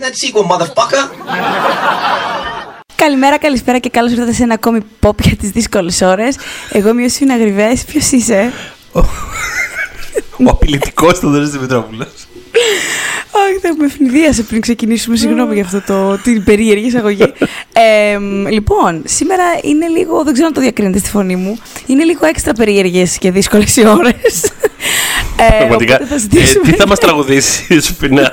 make that sequel, motherfucker. Καλημέρα, καλησπέρα και καλώς ήρθατε σε ένα ακόμη pop για τις δύσκολες ώρες. Εγώ είμαι ο Σίνα Γρυβέ. Ποιος είσαι, Ο απειλητικός Θοδωρή Δημητρόπουλος. Όχι, δεν με ευνηδίασε πριν ξεκινήσουμε. Συγγνώμη για αυτό το, την περίεργη εισαγωγή. Ε, λοιπόν, σήμερα είναι λίγο, δεν ξέρω αν το διακρίνετε στη φωνή μου, είναι λίγο έξτρα περίεργες και δύσκολες οι ώρες. Ε, Πραγματικά. οπότε θα Ε, ζητήσουμε- τι θα μας τραγουδήσεις, Σουφινά.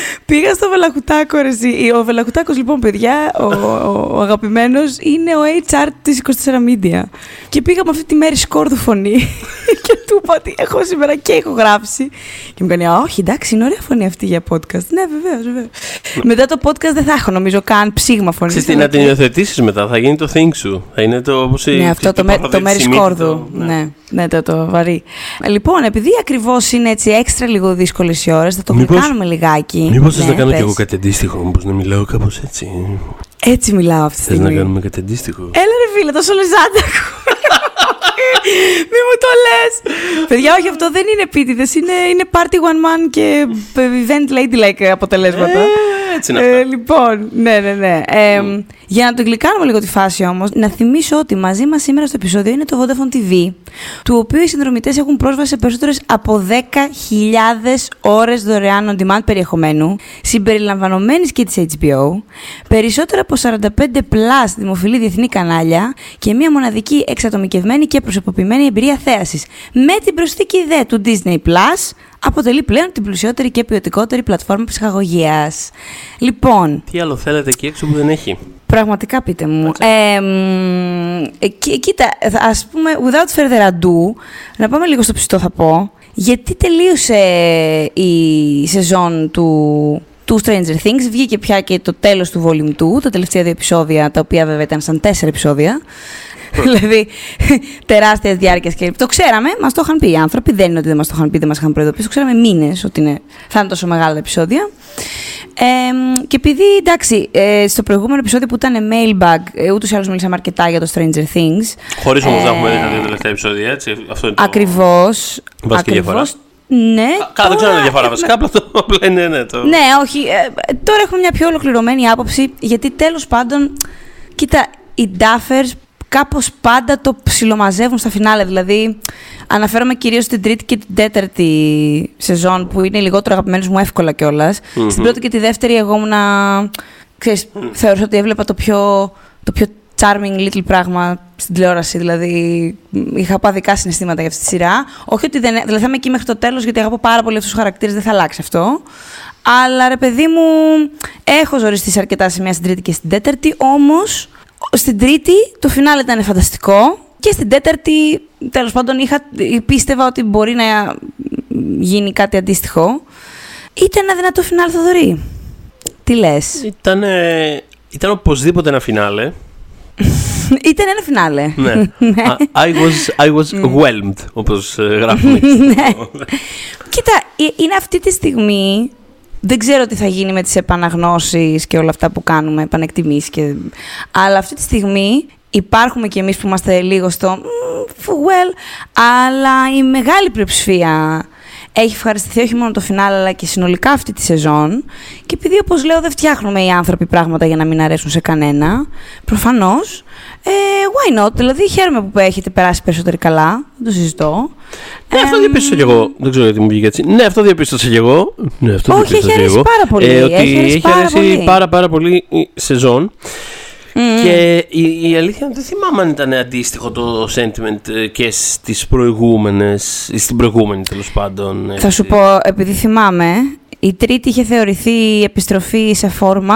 Πήγα στο Βελακουτάκο, ρε, εσύ. Ο Βελακουτάκος, λοιπόν, παιδιά, ο, ο, ο αγαπημένος, είναι ο HR της 24 Media. Και πήγα με αυτή τη μέρη σκόρδου φωνή και του είπα ότι έχω σήμερα και έχω γράψει. Και μου κάνει, «Α, όχι, εντάξει, είναι ωραία φωνή αυτή για podcast. Ναι, βεβαίως, βεβαίως. Μετά το podcast δεν θα έχω, νομίζω, καν ψήγμα φωνή. Ξέρεις τι, να την υιοθετήσεις μετά, θα γίνει το thing σου. Θα είναι το. Όπως η- Ναι, αυτό το, η με, παροδία το μέρη της Σιμίτη, σκόρδου. το- Ναι, ναι, το, το βαρύ. Λοιπόν, επειδή ακριβώς είναι έτσι έξτρα λίγο δύσκολες οι ώρες, θα το Μήπως- κάνουμε λιγάκι. Μήπως θες Ναι, να κάνω κι πες. εγώ κάτι αντίστοιχο, μήπως να μιλάω κάπως έτσι; Έτσι μιλάω αυτή τη Θες να στιγμή. κάνουμε κάτι αντίστοιχο; Έλα ρε φίλε, τόσο λεζάντα Μη μου το λες. Παιδιά, όχι, αυτό δεν είναι επίτηδες. Είναι, είναι party one man και event ladylike αποτελέσματα. Ε, έτσι είναι Ε, αυτά. λοιπόν, ναι, ναι, ναι. Ε, Για να το γλυκάνουμε λίγο τη φάση όμως, να θυμίσω ότι μαζί μας σήμερα στο επεισόδιο είναι το Vodafone TV, του οποίου οι συνδρομητές έχουν πρόσβαση σε περισσότερες από 10.000 ώρες δωρεάν on demand περιεχομένου, συμπεριλαμβανομένης και της HBO, περισσότερα από 45 plus δημοφιλή διεθνή κανάλια και μια μοναδική εξατομικευμένη και προσωποποιημένη εμπειρία θέασης. Με την προσθήκη δε του Disney Plus, αποτελεί πλέον την πλουσιότερη και ποιοτικότερη πλατφόρμα ψυχαγωγίας. Λοιπόν, Τι άλλο θέλετε εκεί έξω που δεν έχει; Πραγματικά πείτε μου. Ε, μ, ε, κοί- κοίτα, θα- ας πούμε, without further ado, να πάμε λίγο στο ψητό θα πω. Γιατί τελείωσε η σεζόν του, του Stranger Things, βγήκε πια και το τέλος του Volume 2, τα τελευταία δύο επεισόδια, τα οποία βέβαια ήταν σαν τέσσερα επεισόδια. δηλαδή, τεράστια διάρκεια και. Το ξέραμε, μας το είχαν πει οι άνθρωποι. Δεν είναι ότι δεν μας το είχαν πει, δεν μας είχαν προειδοποιήσει. Το ξέραμε μήνες ότι είναι, θα είναι τόσο μεγάλα τα επεισόδια. Ε, και επειδή εντάξει, ε, στο προηγούμενο επεισόδιο που ήταν mailbag, ε, ούτως ή άλλως μιλήσαμε αρκετά για το Stranger Things. Χωρίς όμως Ε, να έχουμε δει τα δύο τελευταία επεισόδια, έτσι. Αυτό είναι το. Ακριβώς. Βασική διαφορά. Ναι. Καλά, δεν ξέρω αν τώρα είναι διαφορά έχουμε- βασικά. Απλά το. Απλά είναι, ναι, το. Ναι, όχι. ε, τώρα έχουμε μια πιο ολοκληρωμένη άποψη, γιατί τέλος πάντων, κοίτα, οι Duffers κάπως πάντα το ψιλομαζεύουν στα φινάλε. Δηλαδή, αναφέρομαι κυρίως στην τρίτη και την τέταρτη σεζόν, που είναι λιγότερο αγαπημένες μου εύκολα κιόλας. Στην πρώτη και τη δεύτερη εγώ ήμουνα, ξέρεις, θεωρούσα ότι έβλεπα το πιο, το πιο charming little πράγμα στην τηλεόραση. Δηλαδή, μ, είχα παδικά συναισθήματα για αυτή τη σειρά. Όχι ότι δεν. Δηλαδή, θα είμαι εκεί μέχρι το τέλος, γιατί αγαπώ πάρα πολύ αυτούς τους χαρακτήρες, δεν θα αλλάξει αυτό. Αλλά ρε παιδί μου, έχω ζοριστεί σε αρκετά σημεία στην τρίτη και στην τέταρτη. Όμως, στην τρίτη το φινάλε ήταν φανταστικό. Και στην τέταρτη, τέλος πάντων, είχα, πίστευα ότι μπορεί να γίνει κάτι αντίστοιχο. Ήταν ένα δυνατό φινάλ, Θοδωρή. Τι λες; Ήταν, ήταν οπωσδήποτε ένα φινάλε. Ήταν ένα φινάλε. ναι. Α, I was, I was whelmed, όπως ε, γράφουμε. Κοίτα, ε, είναι αυτή τη στιγμή. Δεν ξέρω τι θα γίνει με τις επαναγνώσεις και όλα αυτά που κάνουμε, επανεκτιμήσεις και... Αλλά αυτή τη στιγμή υπάρχουμε κι εμείς που είμαστε λίγο στο «Μμ, well, αλλά η μεγάλη πλειοψηφία έχει ευχαριστηθεί όχι μόνο το φινάλ αλλά και συνολικά αυτή τη σεζόν και επειδή όπως λέω δεν φτιάχνουμε οι άνθρωποι πράγματα για να μην αρέσουν σε κανένα προφανώς ε, why not, δηλαδή χαίρομαι που έχετε περάσει περισσότερο καλά δεν το συζητώ Ναι, αυτό Εμ, διαπίστωσα κι εγώ. Δεν ξέρω γιατί μου βγήκε έτσι. Ναι, αυτό διαπίστωσα κι εγώ. Ναι, αυτό Όχι, διαπίστωσα έχει κι αρέσει εγώ. πάρα πολύ. Ε, ότι Έχει αρέσει έχει πάρα αρέσει πολύ. πάρα, πάρα πολύ η σεζόν. Μμ. Και η, η αλήθεια είναι ότι δεν θυμάμαι αν ήταν αντίστοιχο το sentiment ε, και στις προηγούμενες, ή στην προηγούμενη τέλος πάντων. Θα σου πω, επειδή θυμάμαι, η τρίτη είχε θεωρηθεί η επιστροφή σε φόρμα,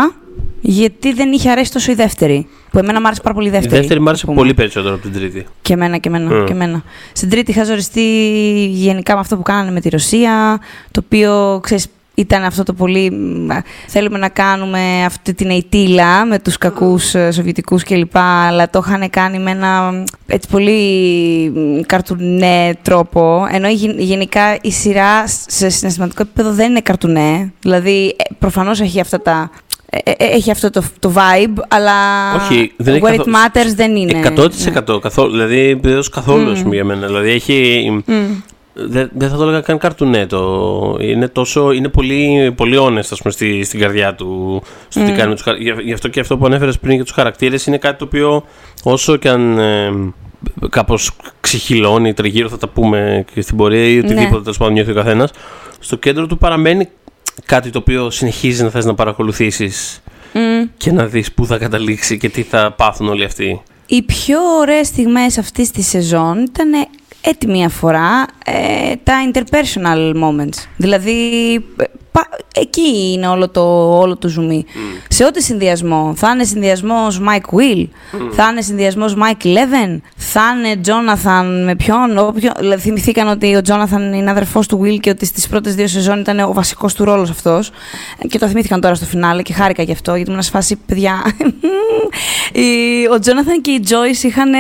γιατί δεν είχε αρέσει τόσο η δεύτερη. Που εμένα μου άρεσε πάρα πολύ η Η δεύτερη. δεύτερη μου ας άρεσε πούμε. πολύ περισσότερο από την τρίτη. Και εμένα, και εμένα, Mm. και εμένα. Στην τρίτη είχα ζοριστεί γενικά με αυτό που κάνανε με τη Ρωσία, το οποίο, ξέρεις, ήταν αυτό το πολύ... μ, Θέλουμε να κάνουμε αυτή την αιτήλα με τους κακούς ε, Σοβιετικούς κλπ. Αλλά το είχαν κάνει με ένα μ, έτσι πολύ μ, καρτουνέ τρόπο. Ενώ γεν- γενικά η σειρά σε συναισθηματικό επίπεδο δεν είναι καρτουνέ. Δηλαδή, ε, προφανώς έχει αυτά τα... ε, ε, Έχει αυτό το, το vibe, αλλά Όχι, δεν έχει where it καθόλου- matters δεν είναι. 100% καθόλου. Δηλαδή, παιδός καθόλου, ας πούμε, για μένα. Δηλαδή, έχει. Μμ. Δεν, δεν θα το έλεγα καν καρτουνέτο. Είναι, τόσο, είναι πολύ, πολύ honest, ας πούμε, στη, στην καρδιά του στο τι κάνει με τους, Γι' αυτό και αυτό που ανέφερες πριν για τους χαρακτήρες είναι κάτι το οποίο όσο και αν ε, κάπως ξεχυλώνει τριγύρω θα τα πούμε και στην πορεία ή οτιδήποτε ναι. τέλος πάντων νιώθει ο καθένας στο κέντρο του παραμένει κάτι το οποίο συνεχίζει να θες να παρακολουθήσεις και να δεις πού θα καταλήξει και τι θα πάθουν όλοι αυτοί. Οι πιο ωραίες στιγμές αυτής της σεζόν ήταν έτη μία φορά ε, τα interpersonal moments. Δηλαδή, ε, εκεί είναι όλο το, όλο το ζουμί. Σε ό,τι συνδυασμό. Θα είναι συνδυασμός Mike Will, θα είναι συνδυασμός Mike Leven, θα είναι Jonathan με ποιον. Όποιο, δηλαδή, θυμηθήκαν ότι ο Jonathan είναι αδερφός του Will και ότι στις πρώτες δύο σεζόν ήταν ο βασικός του ρόλος αυτός. Και το θυμήθηκαν τώρα στο φινάλε και χάρηκα γι' αυτό, γιατί ήμουν σε φάση παιδιά. ο Jonathan και η Joyce είχαν.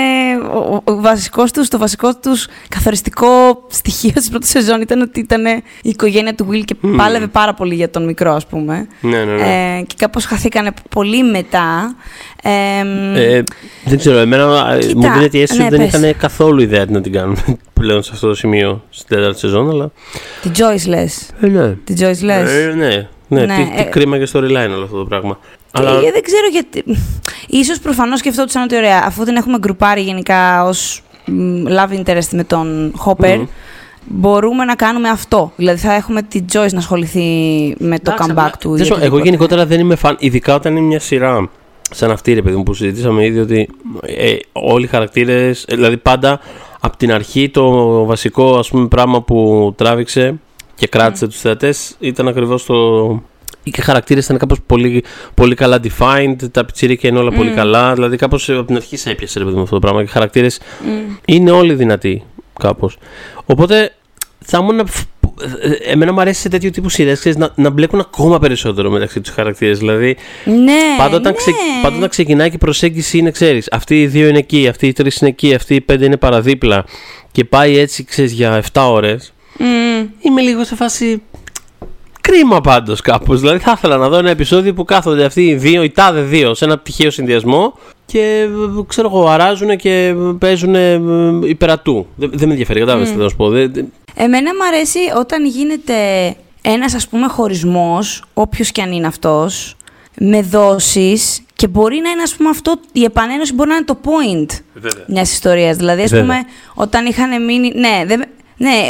Ο, ο βασικός τους, το βασικό τους καθοριστικό στοιχείο της πρώτης σεζόν ήταν ότι ήταν η οικογένεια του Will και πάλευε πάρα πολύ για τον μικρό, ας πούμε. Ναι, ναι, ναι. Ε, και κάπως χαθήκανε πολύ μετά. Ε, δεν ξέρω, εμένα κοίτα, μου δίνεται η αίσθηση ναι, ότι δεν είχαν καθόλου ιδέα να την κάνουν πλέον σε αυτό το σημείο στην τέταρτη σεζόν, αλλά. Την Joyce λες. Ε, ναι. Την Joyce λες. Ε, ναι. Ναι, ναι, τι, τι ε, κρίμα και storyline όλο αυτό το πράγμα. Αλλά... Ε, δεν ξέρω γιατί. Ίσως προφανώς σκεφτόντουσαν ότι ωραία, αφού την έχουμε γκρουπάρει γενικά ως love interest με τον Hopper, μπορούμε να κάνουμε αυτό. Δηλαδή θα έχουμε την Joyce να ασχοληθεί με το comeback του. εγώ γενικότερα δεν είμαι φαν, ειδικά όταν είναι μια σειρά σαν αυτή ρε παιδί μου που συζητήσαμε ήδη ότι ε, όλοι οι χαρακτήρες, ε, δηλαδή πάντα από την αρχή το βασικό ας πούμε πράγμα που τράβηξε και κράτησε mm. τους θεατές ήταν ακριβώς το... Και οι χαρακτήρες ήταν κάπως πολύ, πολύ καλά defined, τα πιτσίρικα είναι όλα πολύ καλά. Δηλαδή, κάπως από την αρχή σε έπιασε ρε παιδί, αυτό το πράγμα. Και οι χαρακτήρε είναι όλοι δυνατοί, κάπως. Οπότε θα ήμουν. Εμένα μου αρέσει σε τέτοιου τύπου σειρές να, να μπλέκουν ακόμα περισσότερο μεταξύ τους χαρακτήρες. Δηλαδή, ναι, πάντα, όταν ναι. Ξε, πάντα όταν ξεκινάει και η προσέγγιση είναι, ξέρεις, αυτοί οι δύο είναι εκεί, αυτοί οι τρεις είναι εκεί, αυτοί οι πέντε είναι παραδίπλα και πάει έτσι, ξέρεις, για 7 ώρες. Mm. Είμαι λίγο σε φάση. Κρίμα πάντως κάπως. Δηλαδή θα ήθελα να δω ένα επεισόδιο που κάθονται αυτοί οι δύο, οι τάδε δύο, σε ένα τυχαίο συνδυασμό και ξέρω εγώ, αράζουν και παίζουν υπερατού. Δεν, δεν με ενδιαφέρει, κατάλαβες mm. τι θα σου πω. Εμένα μου αρέσει όταν γίνεται ένας ας πούμε χωρισμός, όποιος και αν είναι αυτός, με δόσεις και μπορεί να είναι ας πούμε αυτό, η επανένωση μπορεί να είναι το point Βέβαια. μιας ιστορίας. Δηλαδή ας πούμε όταν είχαν μείνει, ναι, δεν, ναι,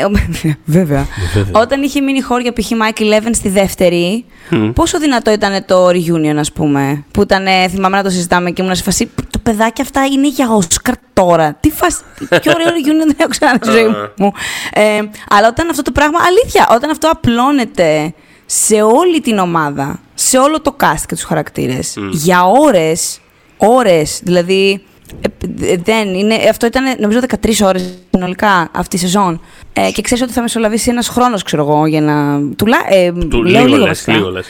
βέβαια. Όταν είχε μείνει χώρια π.χ. Michael Leven στη δεύτερη, πόσο δυνατό ήταν το reunion, ας πούμε. Που ήταν, θυμάμαι να το συζητάμε και ήμουν σε φασί. Το παιδάκι αυτά είναι για Όσκαρ τώρα. Τι φασ... Πιο ωραίο reunion δεν έχω ξανά στη ζωή μου. Ε, αλλά όταν αυτό το πράγμα, αλήθεια, όταν αυτό απλώνεται σε όλη την ομάδα, σε όλο το cast και τους χαρακτήρες, για ώρες, ώρες, δηλαδή ε, ε, δεν είναι, αυτό ήταν νομίζω 13 ώρες συνολικά αυτή η σεζόν. Ε, και ξέρεις ότι θα μεσολαβήσει ένας χρόνος, ξέρω εγώ, για να. Τουλά, ε, Του, λέω λίγο, λες, λίγο λες.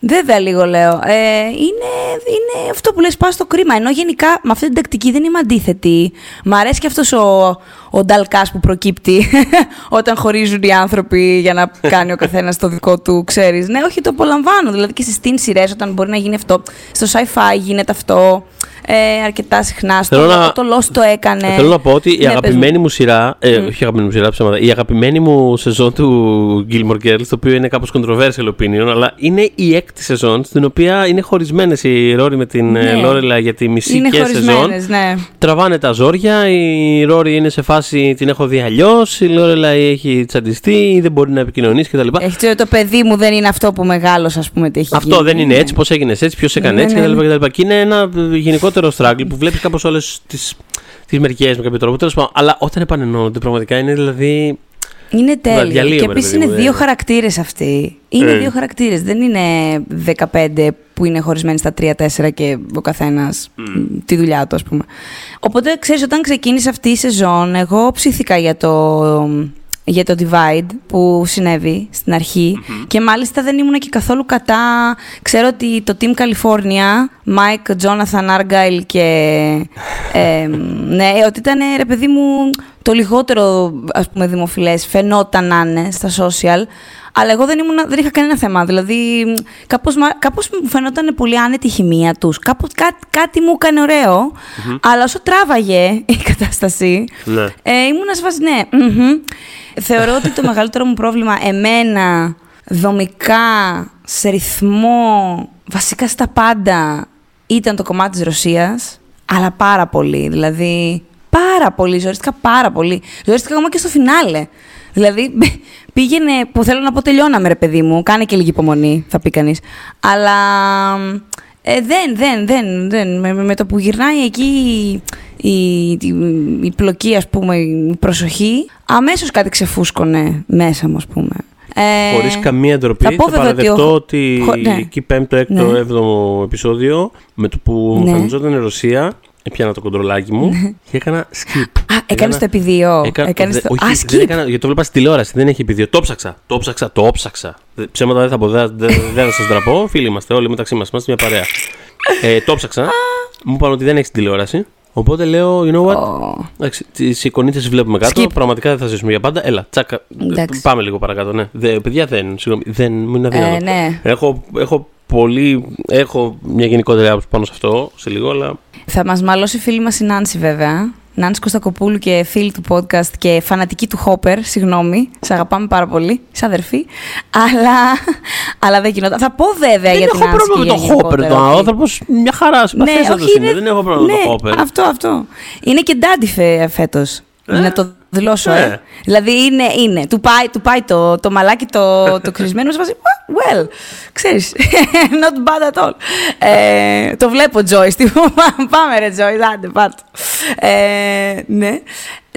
Βέβαια, λίγο λέω. Ε, είναι, είναι αυτό που λες, πας στο κρίμα. Ενώ γενικά με αυτή την τακτική δεν είμαι αντίθετη. Μ' αρέσει και αυτός ο, ο νταλκάς που προκύπτει όταν χωρίζουν οι άνθρωποι για να κάνει ο καθένας το δικό του, ξέρεις. Ναι, όχι, το απολαμβάνω. Δηλαδή και στις teen σειρές όταν μπορεί να γίνει αυτό. Στο sci-fi γίνεται αυτό ε, αρκετά συχνά. Στο να... το Lost το έκανε. Θέλω να πω ότι η ναι, αγαπημένη μου σειρά. Ε, mm. Όχι αγαπημένη μου σειρά, ψέματα. Η αγαπημένη μου σεζόν του Gilmore Girls, το οποίο είναι κάπως controversial opinion, αλλά είναι η έκτη σεζόν, στην οποία είναι χωρισμένες οι Ρόρι με την ναι. Λόρελα για τη μισή είναι και σεζόν. Ναι. Τραβάνε τα ζόρια. Η Ρόρι είναι σε φάση την έχω δει αλλιώς. Η Λόρελα έχει τσαντιστεί, δεν μπορεί να επικοινωνήσει κτλ. Έχει το παιδί μου δεν είναι αυτό που μεγάλος, ας πούμε, τι έχει Αυτό γίνει. δεν είναι έτσι, πώς έγινε έτσι, ποιος έκανε έτσι κτλ. Και είναι ένα γενικότερο γενικότερο struggle που βλέπεις κάπως όλες τις τις μερικές με κάποιο τρόπο. Τέλος αλλά όταν επανενώνονται πραγματικά είναι δηλαδή. Είναι τέλειο. Και επίσης είναι δύο χαρακτήρες αυτοί. Είναι ε. δύο χαρακτήρες. Δεν είναι 15 που είναι χωρισμένοι στα 3-4 και ο καθένας τη δουλειά του, ας πούμε. Οπότε ξέρεις, όταν ξεκίνησε αυτή η σεζόν, εγώ ψήθηκα για το για το divide που συνέβη στην αρχη και μάλιστα δεν ήμουν και καθόλου κατά. Ξέρω ότι το Team California, Mike, Jonathan Argyle και. Ε, ναι, ότι ήταν ρε παιδί μου το λιγότερο ας πούμε δημοφιλές φαινόταν να είναι στα social. Αλλά εγώ δεν, ήμουν, δεν είχα κανένα θέμα. Δηλαδή, κάπως, κάπως μου φαινόταν πολύ άνετη η χημεία τους. Κάπως, κά, κάτι μου έκανε ωραίο, αλλά όσο τράβαγε η κατάσταση, Ναι. ε, ήμουν σε φάση, ναι. μμμ. Θεωρώ ότι το μεγαλύτερο μου πρόβλημα εμένα, δομικά, σε ρυθμό, βασικά στα πάντα, ήταν το κομμάτι της Ρωσίας, αλλά πάρα πολύ. Δηλαδή, πάρα πολύ, ζορίστηκα πάρα πολύ. Ζορίστηκα ακόμα και στο φινάλε. Δηλαδή, πήγαινε, που θέλω να πω τελειώναμε ρε παιδί μου, κάνε και λίγη υπομονή, θα πει κανείς. Αλλά ε, δεν, δεν, δεν, δεν. Με, με το που γυρνάει εκεί η, η, η πλοκή, ας πούμε, η προσοχή, αμέσως κάτι ξεφούσκωνε μέσα μου, ας πούμε. Ε, Χωρίς καμία ντροπή, θα θα, πω βέβαια ότι παραδεχτώ ο- ότι χω- ναι. εκεί πέμπτο, έκτο, Ναι. έβδομο επεισόδιο, με το που Ναι. εμφανιζόταν η Ρωσία, έπιανα το κοντρολάκι μου και έκανα skip. Α, έκανες το επί δύο. Έκα- Έκανες δε- το... όχι, Α, δεν skip. έκανα, γιατί το βλέπας στη τηλεόραση, δεν έχει επιδείο. Το ψάξα, το ψάξα, το ψάξα. Δε- Ψέματα δεν θα πω, δεν, δεν, δεν θα σας ντραπώ. Φίλοι είμαστε όλοι μεταξύ μας, είμαστε μια παρέα. ε, το ψάξα, μου είπαν ότι δεν έχεις τηλεόραση. Οπότε λέω, you know what, Ω, Εντάξει, τις εικονίτσε βλέπουμε κάτω. Skip. Πραγματικά δεν θα ζήσουμε για πάντα. Έλα, τσάκα. Εντάξει. Πάμε λίγο παρακάτω. Ναι. Δε, παιδιά δεν. Συγγνώμη, δεν μου είναι αδύνατο. Ε, ναι. Έχω, έχω πολύ. Έχω μια γενικότερη άποψη πάνω σε αυτό σε λίγο, αλλά. Θα μας μαλώσει η φίλη μας η Νάνση βέβαια. Νάνση Κωστακοπούλου και φίλη του podcast και φανατική του Χόπερ, συγγνώμη. Σε αγαπάμε πάρα πολύ, είσαι αδερφή. Αλλά, αλλά δεν γινόταν. Θα πω βέβαια δεν για την έχω Νάνση πρόβλημα με και τον Χόπερ. γενικότερα Τον ότι- άνθρωπος μια χαρά. Συμπαθέστατος είναι. Δεν έχω πρόβλημα με ναι, τον Χόπερ. Αυτό, αυτό. Είναι και ντάντι φε, φέτος. Να το δηλώσω, Ε. ε. Δηλαδή είναι, είναι. Του πάει, του πάει το, το μαλάκι το, το κρυσμένο σε φάση, Well, ξέρεις, not bad at all. Ε, το βλέπω, Joyce. Τι πάμε ρε, Joyce, άντε, πάτε. Ε, ναι.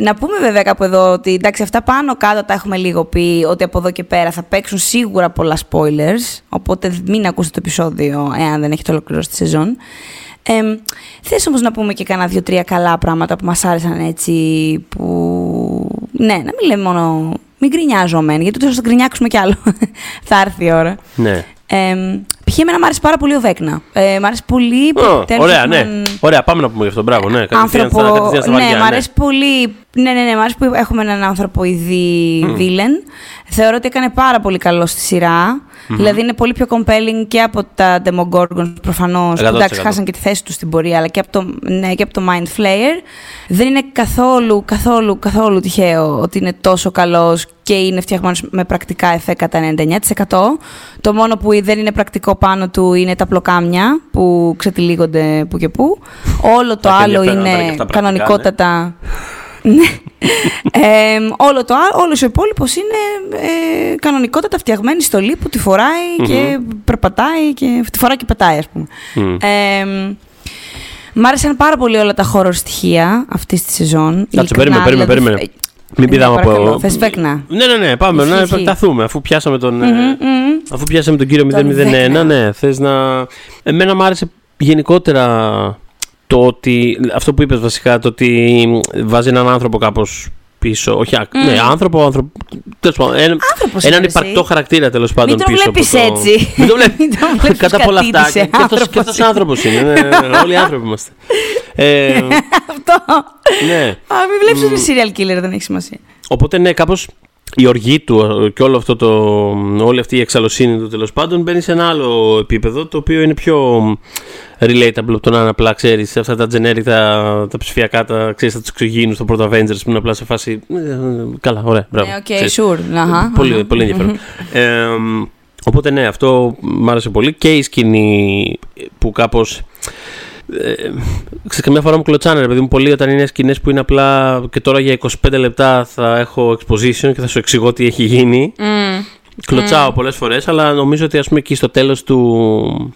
Να πούμε βέβαια κάπου εδώ ότι εντάξει, αυτά πάνω κάτω τα έχουμε λίγο πει ότι από εδώ και πέρα θα παίξουν σίγουρα πολλά spoilers. Οπότε μην ακούσετε το επεισόδιο εάν δεν έχετε ολοκληρώσει τη σεζόν. Ε, θες όμως να πούμε και κάνα δύο-τρία καλά πράγματα που μας άρεσαν έτσι, που... Ναι, να μην λέμε μόνο... Μην γκρινιάζουμε, γιατί τόσο θα γκρινιάξουμε κι άλλο. θα έρθει η ώρα. Ναι. Ε, π.χ. εμένα μου άρεσε πάρα πολύ ο Βέκνα. Ε, μ' άρεσε πολύ που Ω, επιτέλους ωραία, ναι. έχουμε Ωραία, πάμε να πούμε γι' αυτό. Μπράβο, ναι. Κατευθείαν άνθρωπο. στα- κατευθείαν στα ναι, βαριά, μ' αρέσει πολύ. Ναι, ναι, ναι, μ' αρέσει που έχουμε έναν ανθρωποειδή βίλεν. Θεωρώ ότι έκανε πάρα πολύ καλό στη σειρα Δηλαδή είναι πολύ πιο compelling και από τα Demogorgons προφανώς. Που 100%. εντάξει, χάσαν και τη θέση τους στην πορεία, αλλά και από, το, ναι, και από το Mind Flayer. Δεν είναι καθόλου, καθόλου, καθόλου τυχαίο ότι είναι τόσο καλός και είναι φτιαγμένος με πρακτικά εφέ κατά 99%. Το μόνο που δεν είναι πρακτικό πάνω του είναι τα πλοκάμια που ξετυλίγονται που και που. Όλο το Τα και άλλο ενδιαφέρον να ήταν και είναι αυτά πρακτικά, κανονικότατα. Ναι. Ε, όλο το άλλο, όλος ο υπόλοιπος είναι ε, κανονικότατα φτιαγμένη στολή που τη φοράει και περπατάει και τη φοράει και πετάει, ας πούμε. Μμ. Ε, μ' άρεσαν πάρα πολύ όλα τα horror στοιχεία αυτής της σεζόν. Κάτσε, Ειλικρινά, περίμενε, περίμενε, δηλαδή, περίμενε. ε, Μην ναι, πηδάμε παρακαλώ, από. θες Βέκνα. Ναι, ναι, ναι, πάμε Ισχύει, να ισχύει. επεκταθούμε. Αφού πιάσαμε τον. ε, Μμμ, μμμ. Αφού πιάσαμε τον κύριο Τον 001, Βέκνα. ναι, θες να... Εμένα μου άρεσε γενικότερα το ότι, αυτό που είπες βασικά, το ότι βάζει έναν άνθρωπο κάπως πίσω, όχι, α- ναι, άνθρωπο, άνθρωπο, τέλος πάντων, ένα- Άνθρωπος έναν είναι εσύ. υπαρκτό χαρακτήρα τέλος πάντων Μην τον πίσω βλέπεις από το... έτσι. Μην τον βλέπεις, Μην τον βλέπεις κατά πολλά αυτά, κατήτησε, και αυτός, και αυτός άνθρωπος είναι, ναι, ναι, όλοι άνθρωποι είμαστε. Ε, Αυτό. ναι. Α, μην βλέπεις ότι είναι serial killer, δεν έχει σημασία. Οπότε ναι, κάπως η οργή του ε, και όλο αυτό το, όλη αυτή η εξαλλοσύνη του τέλος πάντων μπαίνει σε ένα άλλο επίπεδο το οποίο είναι πιο relatable από το να είναι απλά ξέρεις αυτά τα generic, τα, τα ψηφιακά, τα ξέρεις τα εξωγήινου στο πρώτο Avengers που είναι απλά σε φάση. ε, καλά, ωραία, μπράβο. Ναι, οκ, ξέρεις. sure. Αχα, πολύ, αχα. πολύ ενδιαφέρον. Ε, οπότε ναι, αυτό μου άρεσε πολύ και η σκηνή που κάπως ε, ξέρεις, καμιά φορά μου κλωτσάνε, ρε παιδί μου, πολύ όταν είναι σκηνές που είναι απλά και τώρα για 25 λεπτά θα έχω exposition και θα σου εξηγώ τι έχει γίνει. Μμ. Κλωτσάω πολλές φορές, αλλά νομίζω ότι ας πούμε εκεί στο τέλος του,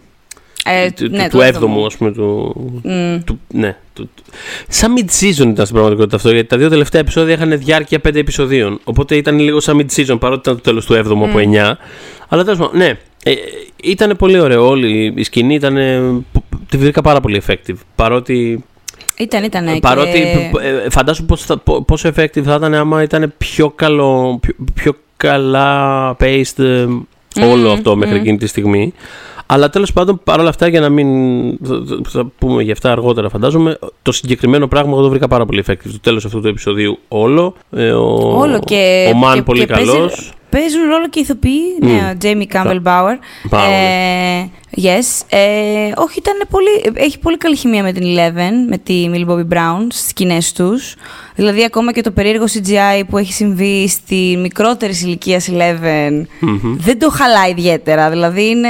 Ε, του, ναι, του, το έβδομου, ας πούμε, του, Μμ. του, ναι, του, του- σαν mid-season ήταν στην πραγματικότητα αυτό, γιατί τα δύο τελευταία επεισόδια είχαν διάρκεια 5 επεισοδίων. Οπότε ήταν λίγο σαν mid-season, παρότι ήταν το τέλος του 7ου από 9. Αλλά τέλος πάντων, ναι, ε, ήταν πολύ ωραίο όλη η σκηνή, ήταν, τη βρήκα πάρα πολύ effective. Παρότι, Ήταν, ήταν. παρότι και... ε, φαντάσου πώς θα- πο- πόσο effective θα ήταν άμα ήταν πιο καλό, πιο, πιο καλά paced ε, όλο Μμμ, αυτό μέχρι μμμ. εκείνη τη στιγμή. Αλλά τέλος πάντων, παρόλα αυτά, για να μην. Θα πούμε για αυτά αργότερα, φαντάζομαι. Το συγκεκριμένο πράγμα εγώ το βρήκα πάρα πολύ effective. Το τέλος αυτού του επεισοδίου όλο. Ε, ο, Όλο και. Ο Μαν και- πολύ και παίζει- καλός. Παίζουν ρόλο και ηθοποιοί. Ναι, ο Τζέιμι Κάμπελ Μπάουερ. Μπάουερ. Ε, yes. Ε, όχι, ήταν πολύ, έχει πολύ καλή χημεία με την Eleven, με τη Millie Bobby Brown στις σκηνές τους. Δηλαδή, ακόμα και το περίεργο CGI που έχει συμβεί στη μικρότερη ηλικία Eleven δεν το χαλάει ιδιαίτερα. Δηλαδή, είναι.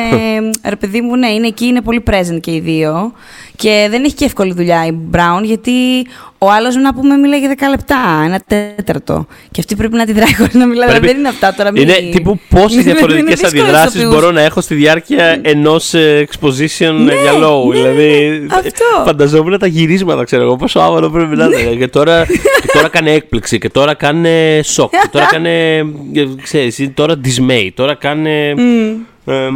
ρε παιδί μου, ναι, είναι εκεί, είναι πολύ present και οι δύο. Και δεν έχει και εύκολη δουλειά η Brown, γιατί ο άλλος, να πούμε, μιλάει για 10 λεπτά, ένα τέταρτο. Και αυτή πρέπει να τη δράει χωρίς να μιλάει. Πρέπει- Δεν είναι αυτά τώρα. Μην... Είναι τύπου πόσες Είναι διαφορετικέ δύσκολος αντιδράσεις ηθοποιούς. μπορώ να έχω στη διάρκεια ενός exposition Ναι, διαλόγου. ναι, δηλαδή, ναι, αυτό. φανταζόμουν τα γυρίσματα, ξέρω εγώ, πόσο άβολο πρέπει να είναι. και, τώρα, και τώρα κάνε έκπληξη, και τώρα κάνε σοκ, και τώρα κάνε. ε, ξέρεις, ή τώρα dismay, τώρα κάνε. Ε,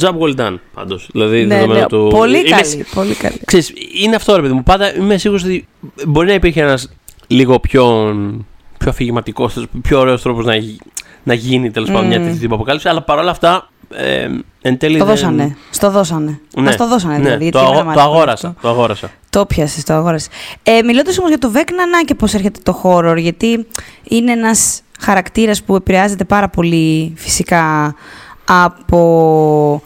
job well done, πάντως. Δηλαδή, Ναι, δεδομένου ναι, του- πολύ Είμαι καλή, πολύ καλή. Ξέρεις, είναι αυτό ρε παιδί μου. Πάντα είμαι σίγουρος ότι μπορεί να υπήρχε ένας λίγο πιο, πιο αφηγηματικός, πιο ωραίος τρόπος να, γι- να γίνει τέλος πάντων μια τέτοια τύπου αποκάλυψη, αλλά παρόλα αυτά ε, εν τέλει Το δεν- δώσανε. Στο δώσανε. Ναι, Μας το δώσανε ναι, δηλαδή. το, γιατί αγο- εμένα το μ' άρεσε αγόρασα, αυτό. το αγόρασα. Το πιάσε, το αγόρασες. Ε, Μιλώντας όμως για το Βέκνα, να και πώς έρχεται το horror, γιατί είναι ένας χαρακτήρας που επηρεάζεται πάρα πολύ φυσικά από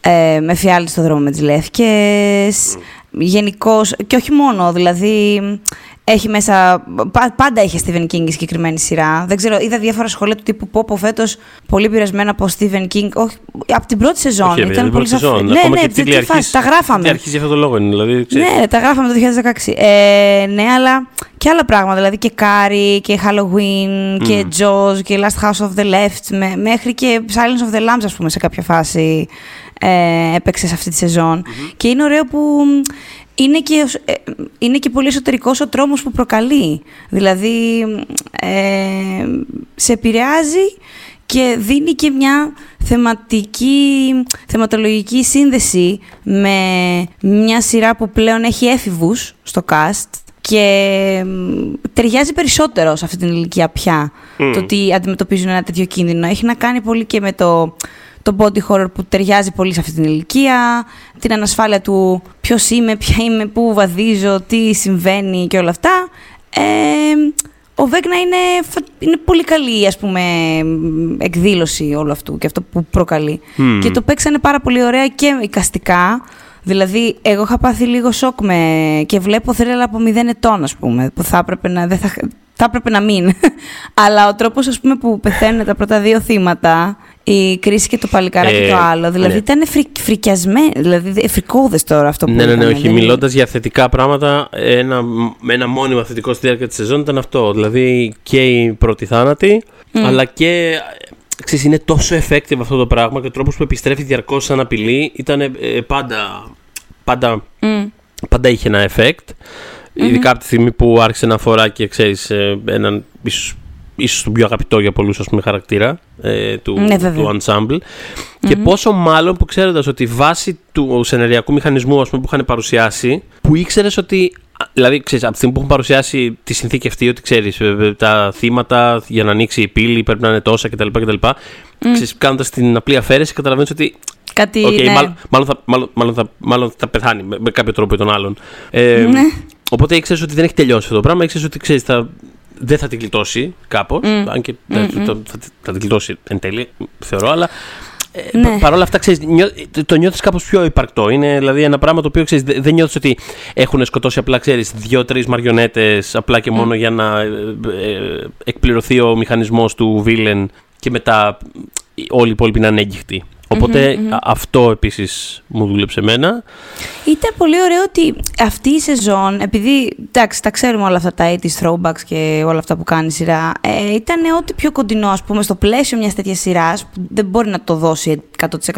ε, με φιάλτη στο δρόμο με τις Λεύκες, γενικώς και όχι μόνο, δηλαδή έχει μέσα, πα- πάντα είχε Stephen King η συγκεκριμένη σειρά. Δεν ξέρω, είδα διάφορα σχόλια του τύπου Πόπο φέτος πολύ πειρασμένα από Stephen King, όχι, από την πρώτη σεζόν. Όχι, ρε παιδί, ήταν την πολύ πρώτη σαφ- σεζόν. Ναι, Ακόμα ναι, και τι- τίτλοι τι αρχής- φάση, τα γράφαμε. τίτλοι αρχής για αυτό το λόγο είναι. Δηλαδή, ξέρεις. Ναι, τα γράφαμε το 2016. Ε, ναι, αλλά και άλλα πράγματα. Δηλαδή και Carrie και Halloween και Jaws και Last House of the Left. με- μέχρι και Silence of the Lambs, ας πούμε, σε κάποια φάση ε, έπαιξε σε αυτή τη σεζον Και είναι ωραίο που μ, είναι και, ως- ε, είναι και πολύ εσωτερικός ο τρόμος που προκαλεί. Δηλαδή, μ, ε, σε επηρεάζει και δίνει και μια θεματική, θεματολογική σύνδεση με μια σειρά που πλέον έχει έφηβους στο cast και μ, ταιριάζει περισσότερο σε αυτή την ηλικία πια το ότι αντιμετωπίζουν ένα τέτοιο κίνδυνο. Έχει να κάνει πολύ και με το, το body horror που ταιριάζει πολύ σε αυτή την ηλικία, την ανασφάλεια του ποιος είμαι, ποια είμαι, πού βαδίζω, τι συμβαίνει και όλα αυτά. Ε, ο Βέγνα είναι, φα- είναι πολύ καλή ας πούμε, εκδήλωση όλου αυτού και αυτό που προκαλεί. Μμμ. Και το παίξανε πάρα πολύ ωραία και εικαστικά. Δηλαδή, εγώ είχα πάθει λίγο σοκ με... και βλέπω θρέλα από μηδέν ετών, ας πούμε, που θα έπρεπε να, δεν θα, θα έπρεπε να μην. Αλλά ο τρόπος, ας πούμε, που πεθαίνουν τα πρώτα δύο θύματα, η κρίση και το παλικάράκι Ε, το άλλο, δηλαδή ναι. ήταν φρι, φρικιασμένο, δηλαδή φρικόδες τώρα αυτό που Ναι, ναι, ναι, είχαμε, όχι. δεν είναι- Μιλώντας για θετικά πράγματα, ένα, ένα μόνιμο θετικό στη διάρκεια της σεζόν ήταν αυτό. Δηλαδή και η πρώτη θάνατη, αλλά και. Ξέρεις, είναι τόσο effective αυτό το πράγμα και ο τρόπος που επιστρέφει διαρκώς σαν απειλή ήταν ε, πάντα. Πάντα, Μμ. πάντα είχε ένα effect. Ειδικά από τη στιγμή που άρχισε να αφορά και ξέρεις έναν ίσως, ίσως τον πιο αγαπητό για πολλούς ας πούμε, χαρακτήρα ε, του, Ναι, βέβαια. του ensemble. Και πόσο μάλλον που ξέροντας ότι βάσει του σενεριακού μηχανισμού ας πούμε, που είχαν παρουσιάσει, που ήξερες ότι. α, Δηλαδή, ξέρεις, από τη στιγμή που έχουν παρουσιάσει τη συνθήκη αυτή, ότι ξέρεις, τα θύματα για να ανοίξει η πύλη πρέπει να είναι τόσα κτλ. κτλ ξέρεις, κάνοντας την απλή αφαίρεση, καταλαβαίνεις ότι Κάτι, Οκ, ναι. μάλλον, μάλλον, θα, μάλλον, μάλλον, θα, μάλλον θα πεθάνει με, με κάποιο τρόπο ή τον άλλον. Ε, Ναι. Οπότε ήξερες ότι δεν έχει τελειώσει αυτό το πράγμα. Ήξερες ότι ξέρεις, θα, δεν θα την γλιτώσει κάπως. Αν και θα, θα, θα την γλιτώσει εν τέλει, θεωρώ. Αλλά ε, Ναι. πα- παρόλα αυτά ξέρεις, νιώ, το νιώθεις κάπως πιο υπαρκτό. Είναι δηλαδή ένα πράγμα το οποίο ξέρεις, δε- δεν νιώθεις ότι έχουν σκοτώσει απλά ξέρεις, δύο-τρεις μαριονέτες απλά και μόνο για να ε, ε, εκπληρωθεί ο μηχανισμός του villain και μετά όλοι οι υπόλοιποι να είναι έγκυχτοι. Οπότε α- αυτό επίσης μου δούλεψε εμένα. Ήταν πολύ ωραίο ότι αυτή η σεζόν, επειδή εντάξει, τα ξέρουμε όλα αυτά τα 80s throwbacks και όλα αυτά που κάνει η σειρά, ε, ήταν ό,τι πιο κοντινό, ας πούμε, στο πλαίσιο μιας τέτοιας σειράς που δεν μπορεί να το δώσει